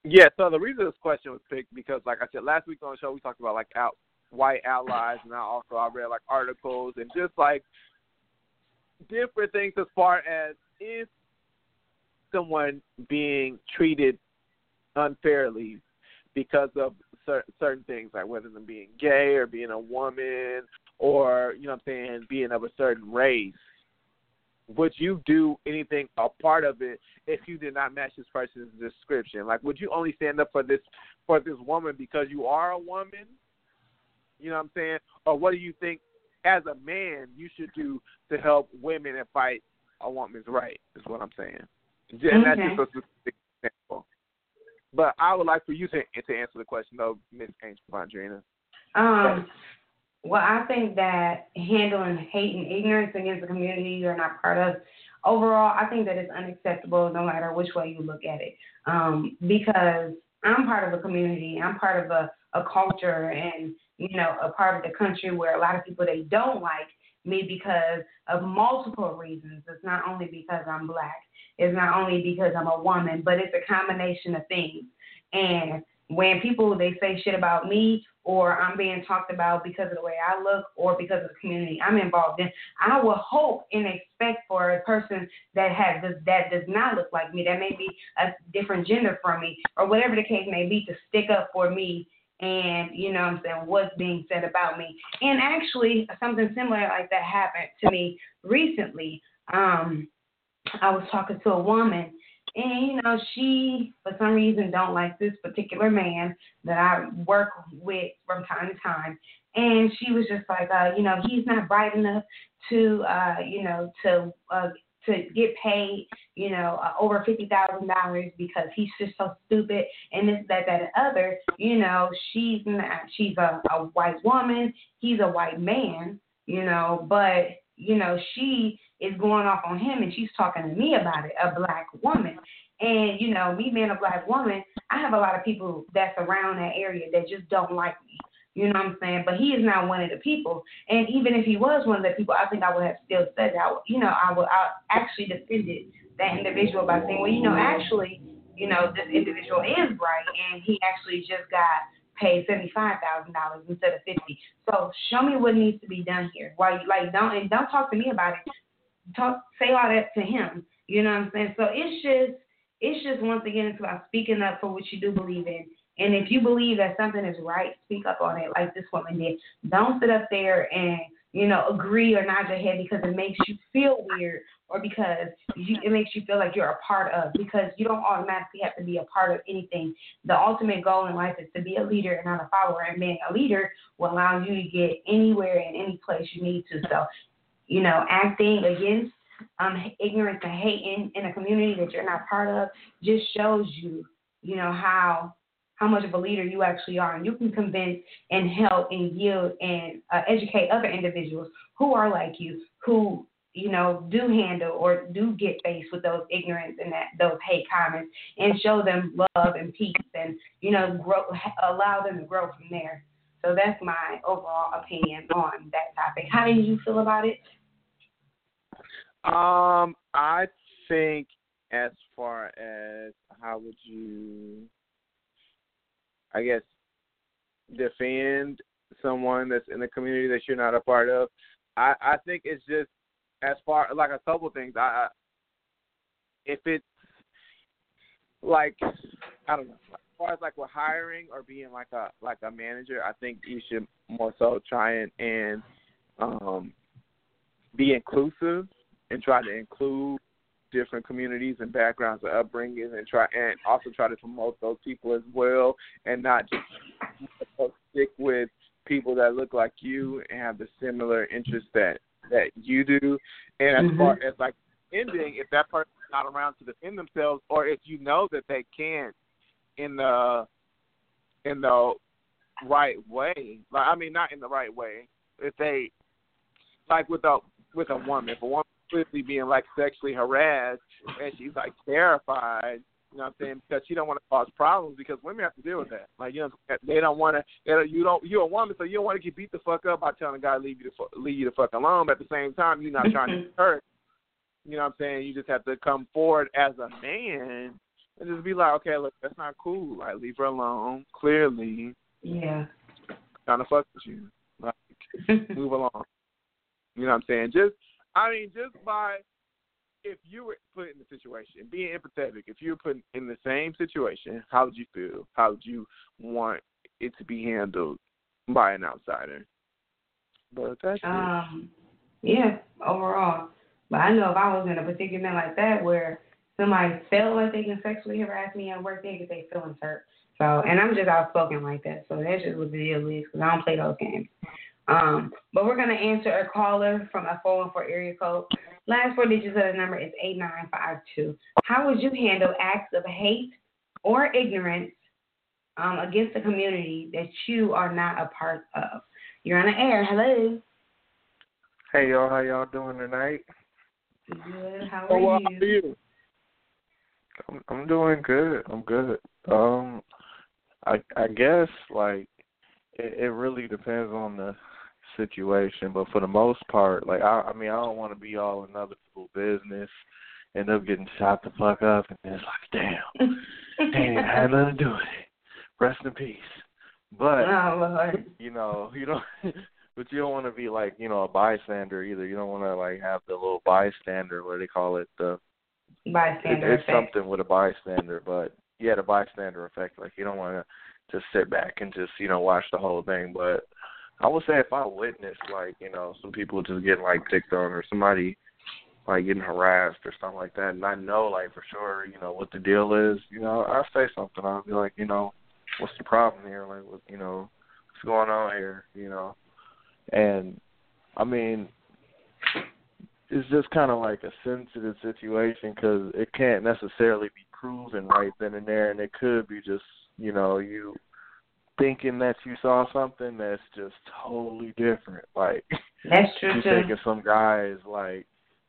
Yeah, so the reason this question was picked because, like I said, last week on the show we talked about like out white allies, and I also I read like articles and just like different things as far as if someone being treated unfairly because of cer- certain things, like whether them being gay or being a woman or you know what I'm saying, being of a certain race. Would you do anything a part of it if you did not match this person's description? Like, would you only stand up for this for this woman because you are a woman? You know what I'm saying? Or what do you think, as a man, you should do to help women and fight a woman's right? Is what I'm saying. And that's just a specific example. But I would like for you to to answer the question, though, Miss Angel Vondrina. Um, well, I think that handling hate and ignorance against the community you're not part of, overall, I think that it's unacceptable no matter which way you look at it. Um, because I'm part of a community, I'm part of a, a culture, and you know, a part of the country where a lot of people they don't like me because of multiple reasons. It's not only because I'm black. It's not only because I'm a woman, but it's a combination of things. And when people they say shit about me or I'm being talked about because of the way I look or because of the community I'm involved in, I will hope and expect for a person that has this, that does not look like me, that may be a different gender from me, or whatever the case may be, to stick up for me and you know I'm saying what's being said about me. And actually something similar like that happened to me recently. Um I was talking to a woman and you know she for some reason don't like this particular man that I work with from time to time and she was just like uh you know he's not bright enough to uh you know to uh to get paid, you know, uh, over fifty thousand dollars because he's just so stupid and this, that, that, and other. You know, she's not. She's a, a white woman. He's a white man. You know, but you know, she is going off on him and she's talking to me about it, a black woman. And, you know, me being a black woman, I have a lot of people that's around that area that just don't like me. You know what I'm saying? But he is not one of the people. And even if he was one of the people, I think I would have still said that. You know, I would I actually defended that individual by saying, well, you know, actually, you know, this individual is bright and he actually just got paid seventy five thousand dollars instead of fifty. So show me what needs to be done here. Why like don't and don't talk to me about it. Talk say all that to him. You know what I'm saying? So it's just it's just once again it's about speaking up for what you do believe in. And if you believe that something is right, speak up on it like this woman did. Don't sit up there and you know, agree or nod your head because it makes you feel weird or because you, it makes you feel like you're a part of because you don't automatically have to be a part of anything. The ultimate goal in life is to be a leader and not a follower. And being a leader will allow you to get anywhere and any place you need to. So, you know, acting against um, ignorance and hate in, in a community that you're not part of just shows you, you know, how how much of a leader you actually are, and you can convince and help and yield and uh, educate other individuals who are like you, who you know do handle or do get faced with those ignorance and that those hate comments, and show them love and peace, and you know grow, allow them to grow from there. So that's my overall opinion on that topic. How do you feel about it? Um, I think as far as how would you I guess, defend someone that's in the community that you're not a part of. I I think it's just as far like a couple things. I if it's like I don't know, as far as like with hiring or being like a like a manager, I think you should more so try and and um be inclusive and try to include different communities and backgrounds and upbringing and try and also try to promote those people as well and not just stick with people that look like you and have the similar interests that that you do and as mm-hmm. far as like ending if that person's not around to defend themselves or if you know that they can't in the in the right way like i mean not in the right way if they like with a with a woman if a woman clearly being like sexually harassed, and she's like terrified. You know what I'm saying? Because she don't want to cause problems because women have to deal with that. Like you know, they don't want to. They don't, you don't. You're a woman, so you don't want to get beat the fuck up by telling a guy leave you to leave you the fuck alone. But at the same time, you're not trying to <laughs> hurt. You know what I'm saying? You just have to come forward as a man and just be like, okay, look, that's not cool. Like leave her alone. Clearly, yeah, trying to fuck with you. Like <laughs> move along. You know what I'm saying? Just I mean, just by if you were put in the situation, being empathetic, if you were put in the same situation, how would you feel? How would you want it to be handled by an outsider? But that's um, yeah, overall. But I know if I was in a predicament like that where somebody felt like they can sexually harass me at work, they get their feelings hurt. So, and I'm just outspoken like that. So that's just what the deal is because I don't play those games. Um, but we're going to answer a caller from a 414 area code. Last four digits of the number is 8952. How would you handle acts of hate or ignorance um, against a community that you are not a part of? You're on the air. Hello. Hey y'all, how y'all doing tonight? Good. How are oh, you? How are you? I'm, I'm doing good. I'm good. Um, I I guess like it, it really depends on the situation, but for the most part, like I, I mean, I don't want to be all in other people's business, end up getting shot the fuck up, and it's like, damn, damn, I had nothing to do with it. Rest in peace. But oh you know, you don't. <laughs> But you don't want to be like, you know, a bystander either. You don't want to like have the little bystander, what do they call it, the bystander it, it's effect. something with a bystander, but yeah, the bystander effect. Like you don't want to just sit back and just you know watch the whole thing. But I would say if I witnessed like you know some people just getting like picked on or somebody like getting harassed or something like that, and I know like for sure you know what the deal is, you know I'll say something. I'll be like, you know, what's the problem here? Like, what, you know, what's going on here? You know, and I mean it's just kind of like a sensitive situation because it can't necessarily be proven right then and there, and it could be just you know you thinking that you saw something that's just totally different. Like That's true you too. thinking some guy is like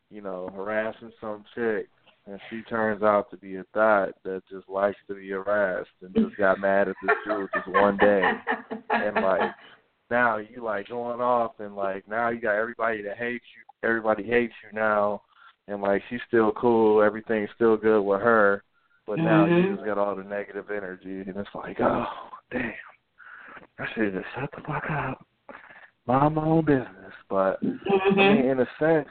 you know harassing some chick, and she turns out to be a thought that just likes to be harassed and just got mad at this dude just one day, and like now you like going off and like now you got everybody that hates you everybody hates you now and like she's still cool, everything's still good with her, but now Mhm. you just got all the negative energy and it's like, Oh, damn. I should just shut the fuck up. Mind my own business. But I Mhm. mean in a sense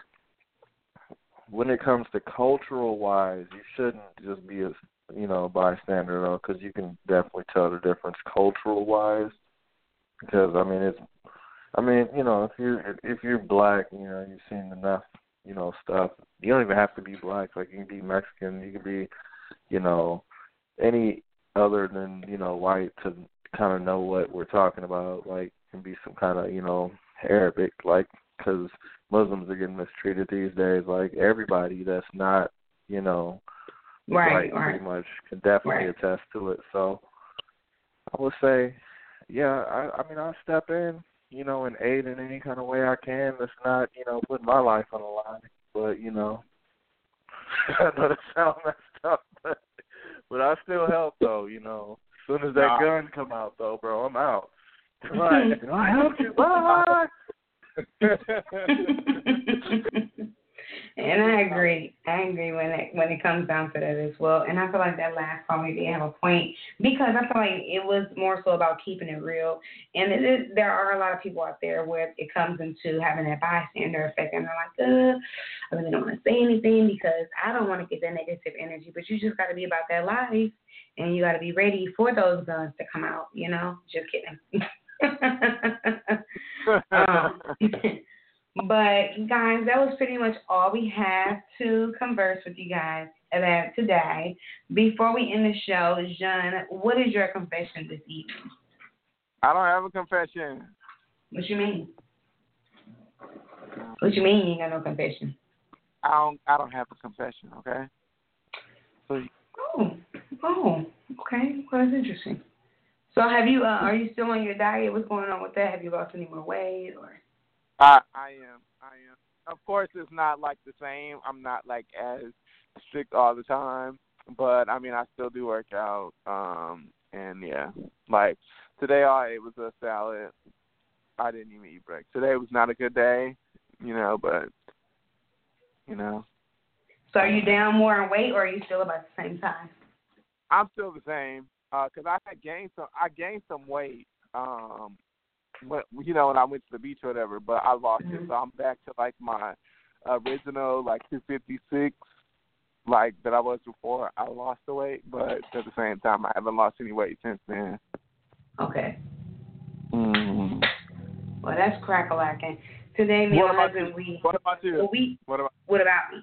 when it comes to cultural wise, you shouldn't just be a you know bystander though, because you can definitely tell the difference cultural wise because I mean it's I mean, you know, if you're if you're black, you know, you've seen enough, you know, stuff. You don't even have to be black. Like you can be Mexican, you can be, you know, any other than you know white to kind of know what we're talking about. Like can be some kind of you know Arabic, like because Muslims are getting mistreated these days. Like everybody that's not, you know, Right, right. pretty much can definitely Right. attest to it. So I would say, yeah, I I mean I'll step in, you know, and aid in any kind of way I can that's not, you know, putting my life on the line. But, you know <laughs> I know that sounds messed up, but but I still help though, you know. As soon as that Nah. gun come out though, bro, I'm out. <laughs> Right. I helped you. Bye. and I agree. I agree when it when it comes down to that as well. And I feel like that last call we did have a point because I feel like it was more so about keeping it real. And it is there are a lot of people out there where it comes into having that bystander effect and they're like, uh, I really don't want to say anything because I don't want to get that negative energy. But you just gotta be about that life and you gotta be ready for those guns to come out, you know? Just kidding. <laughs> um, <laughs> but guys, that was pretty much all we have to converse with you guys about today. Before we end the show, Jean, what is your confession this evening? I don't have a confession. What you mean? What you mean you ain't got no confession? I don't. I don't have a confession. Okay. So Oh, oh, okay. Well, that's interesting. So, have you? Uh, are you still on your diet? What's going on with that? Have you lost any more weight or? I I am. I am. Of course, it's not like the same. I'm not like as strict all the time, but I mean, I still do work out. Um, and yeah, like today, I it was a salad. I didn't even eat breakfast. Today was not a good day, you know, but you know, So, are you down more in weight, or are you still about the same size? I'm still the same. Uh 'cause I had gained some. I gained some weight. Um, but you know, when I went to the beach or whatever, but I lost it, Mhm. so I'm back to like my original like 256, like that I was before I lost the weight. But at the same time, I haven't lost any weight since then. Okay. Mm. Well, that's crack-a-lacking. Today, me What and my husband, you? we. What about you? Well, we. What about? What about me?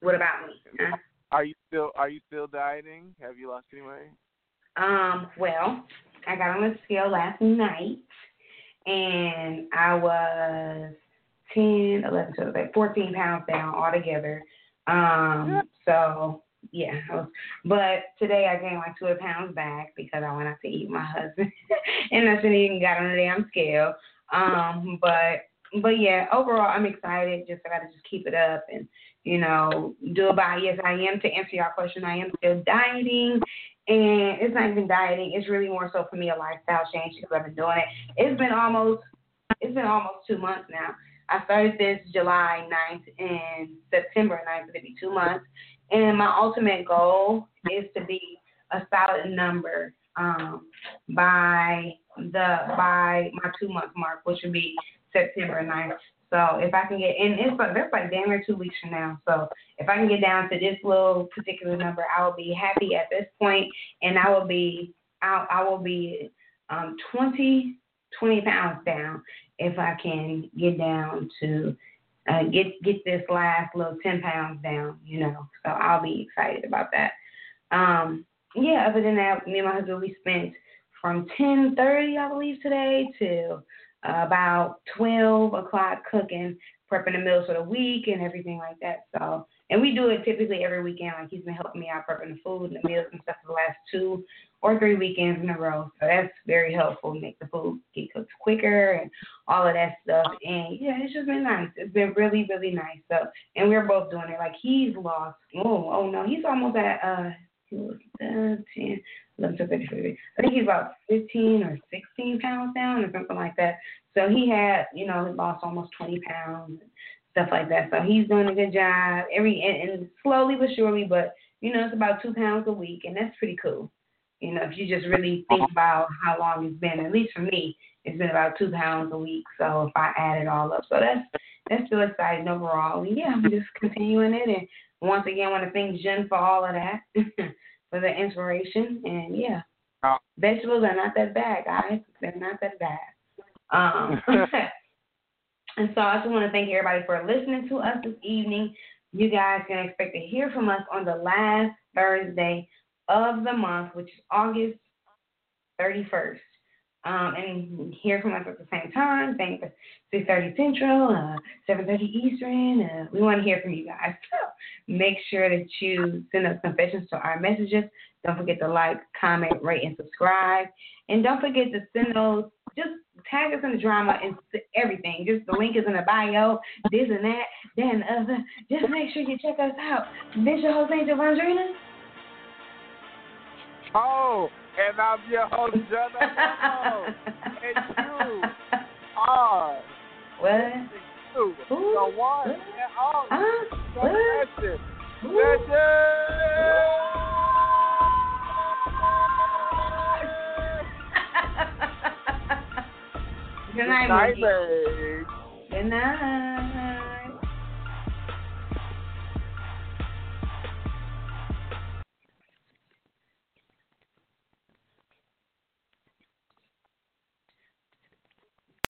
What about me? Huh? Are you still Are you still dieting? Have you lost any weight? Um, well, I got on the scale last night and I was 10, 11, 12, like 14 pounds down altogether. Um, so yeah, I was, but today I gained like two pounds back because I went out to eat with my <laughs> husband and I shouldn't even got on the damn scale. Um, but but yeah, overall I'm excited. Just I gotta just keep it up and you know do about yes I am to answer your question. I am still dieting. And it's not even dieting. It's really more so for me a lifestyle change because I've been doing it. It's been almost it's been almost two months now. I started this July 9th and September 9th. It'll be two months. And my ultimate goal is to be a solid number um, by the by my two month mark, which would be September 9th. So if I can get, and it's like that's like damn near two weeks from now. So if I can get down to this little particular number, I will be happy at this point, and I will be, I, I will be um, 20, 20 pounds down if I can get down to uh, get get this last little 10 pounds down. You know, so I'll be excited about that. Um, yeah. Other than that, me and my husband we spent from 10:30, I believe, today to about 12 o'clock cooking, prepping the meals for the week and everything like that. So, and we do it typically every weekend. Like he's been helping me out prepping the food and the meals and stuff for the last two or three weekends in a row. So that's very helpful. Make the food get cooked quicker and all of that stuff. And yeah, it's just been nice. It's been really, really nice. So, and we're both doing it. Like he's lost. Oh, oh no, he's almost at uh, he was uh, 10, 11, 12, 13, I think he's about 15 or 16 pounds down or something like that. So he had, you know, he lost almost 20 pounds and stuff like that. So he's doing a good job. Every and, and slowly but surely, but you know, it's about two pounds a week, and that's pretty cool. You know, if you just really think uh-huh. about how long it's been, at least for me, it's been about two pounds a week. So if I add it all up, so that's that's still exciting overall. And yeah, I'm just continuing it. And once again, I want to thank Jen for all of that, <laughs> for the inspiration. And yeah, vegetables are not that bad, guys. They're not that bad. Um, <laughs> <laughs> and so I just want to thank everybody for listening to us this evening. You guys can expect to hear from us on the last Thursday of the month, which is August 31st. Um, and hear from us at the same time. You. 6:30 Central, uh, 7:30 Eastern. Uh, we want to hear from you guys. <laughs> So make sure that you send us confessions to our messages. Don't forget to like, comment, rate, and subscribe. And don't forget to send those. Just tag us in the drama and everything. Just the link is in the bio. This and that, and other. Just make sure you check us out. This your host Angel. Oh, and I'm your host. Oh, and you are. What? Who? the one What? and all. Huh? The legend. Good night, Good night, babe. Good night.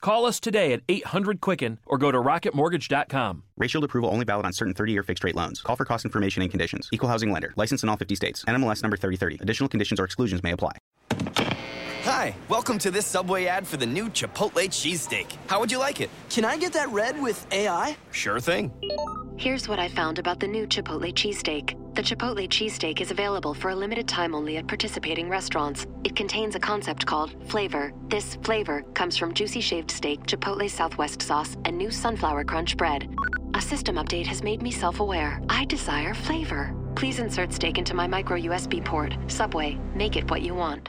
Call us today at 800 Quicken or go to rocketmortgage.com. Rate Shield approval only valid on certain 30-year fixed-rate loans. Call for cost information and conditions. Equal housing lender. License in all 50 states. NMLS number 3030. Additional conditions or exclusions may apply. Hi, welcome to this Subway ad for the new Chipotle cheesesteak. How would you like it? Can I get that read with AI? Sure thing. Here's what I found about the new Chipotle cheesesteak. The Chipotle cheesesteak is available for a limited time only at participating restaurants. It contains a concept called flavor. This flavor comes from juicy shaved steak, Chipotle Southwest sauce, and new sunflower crunch bread. A system update has made me self aware. I desire flavor. Please insert steak into my micro USB port. Subway, make it what you want.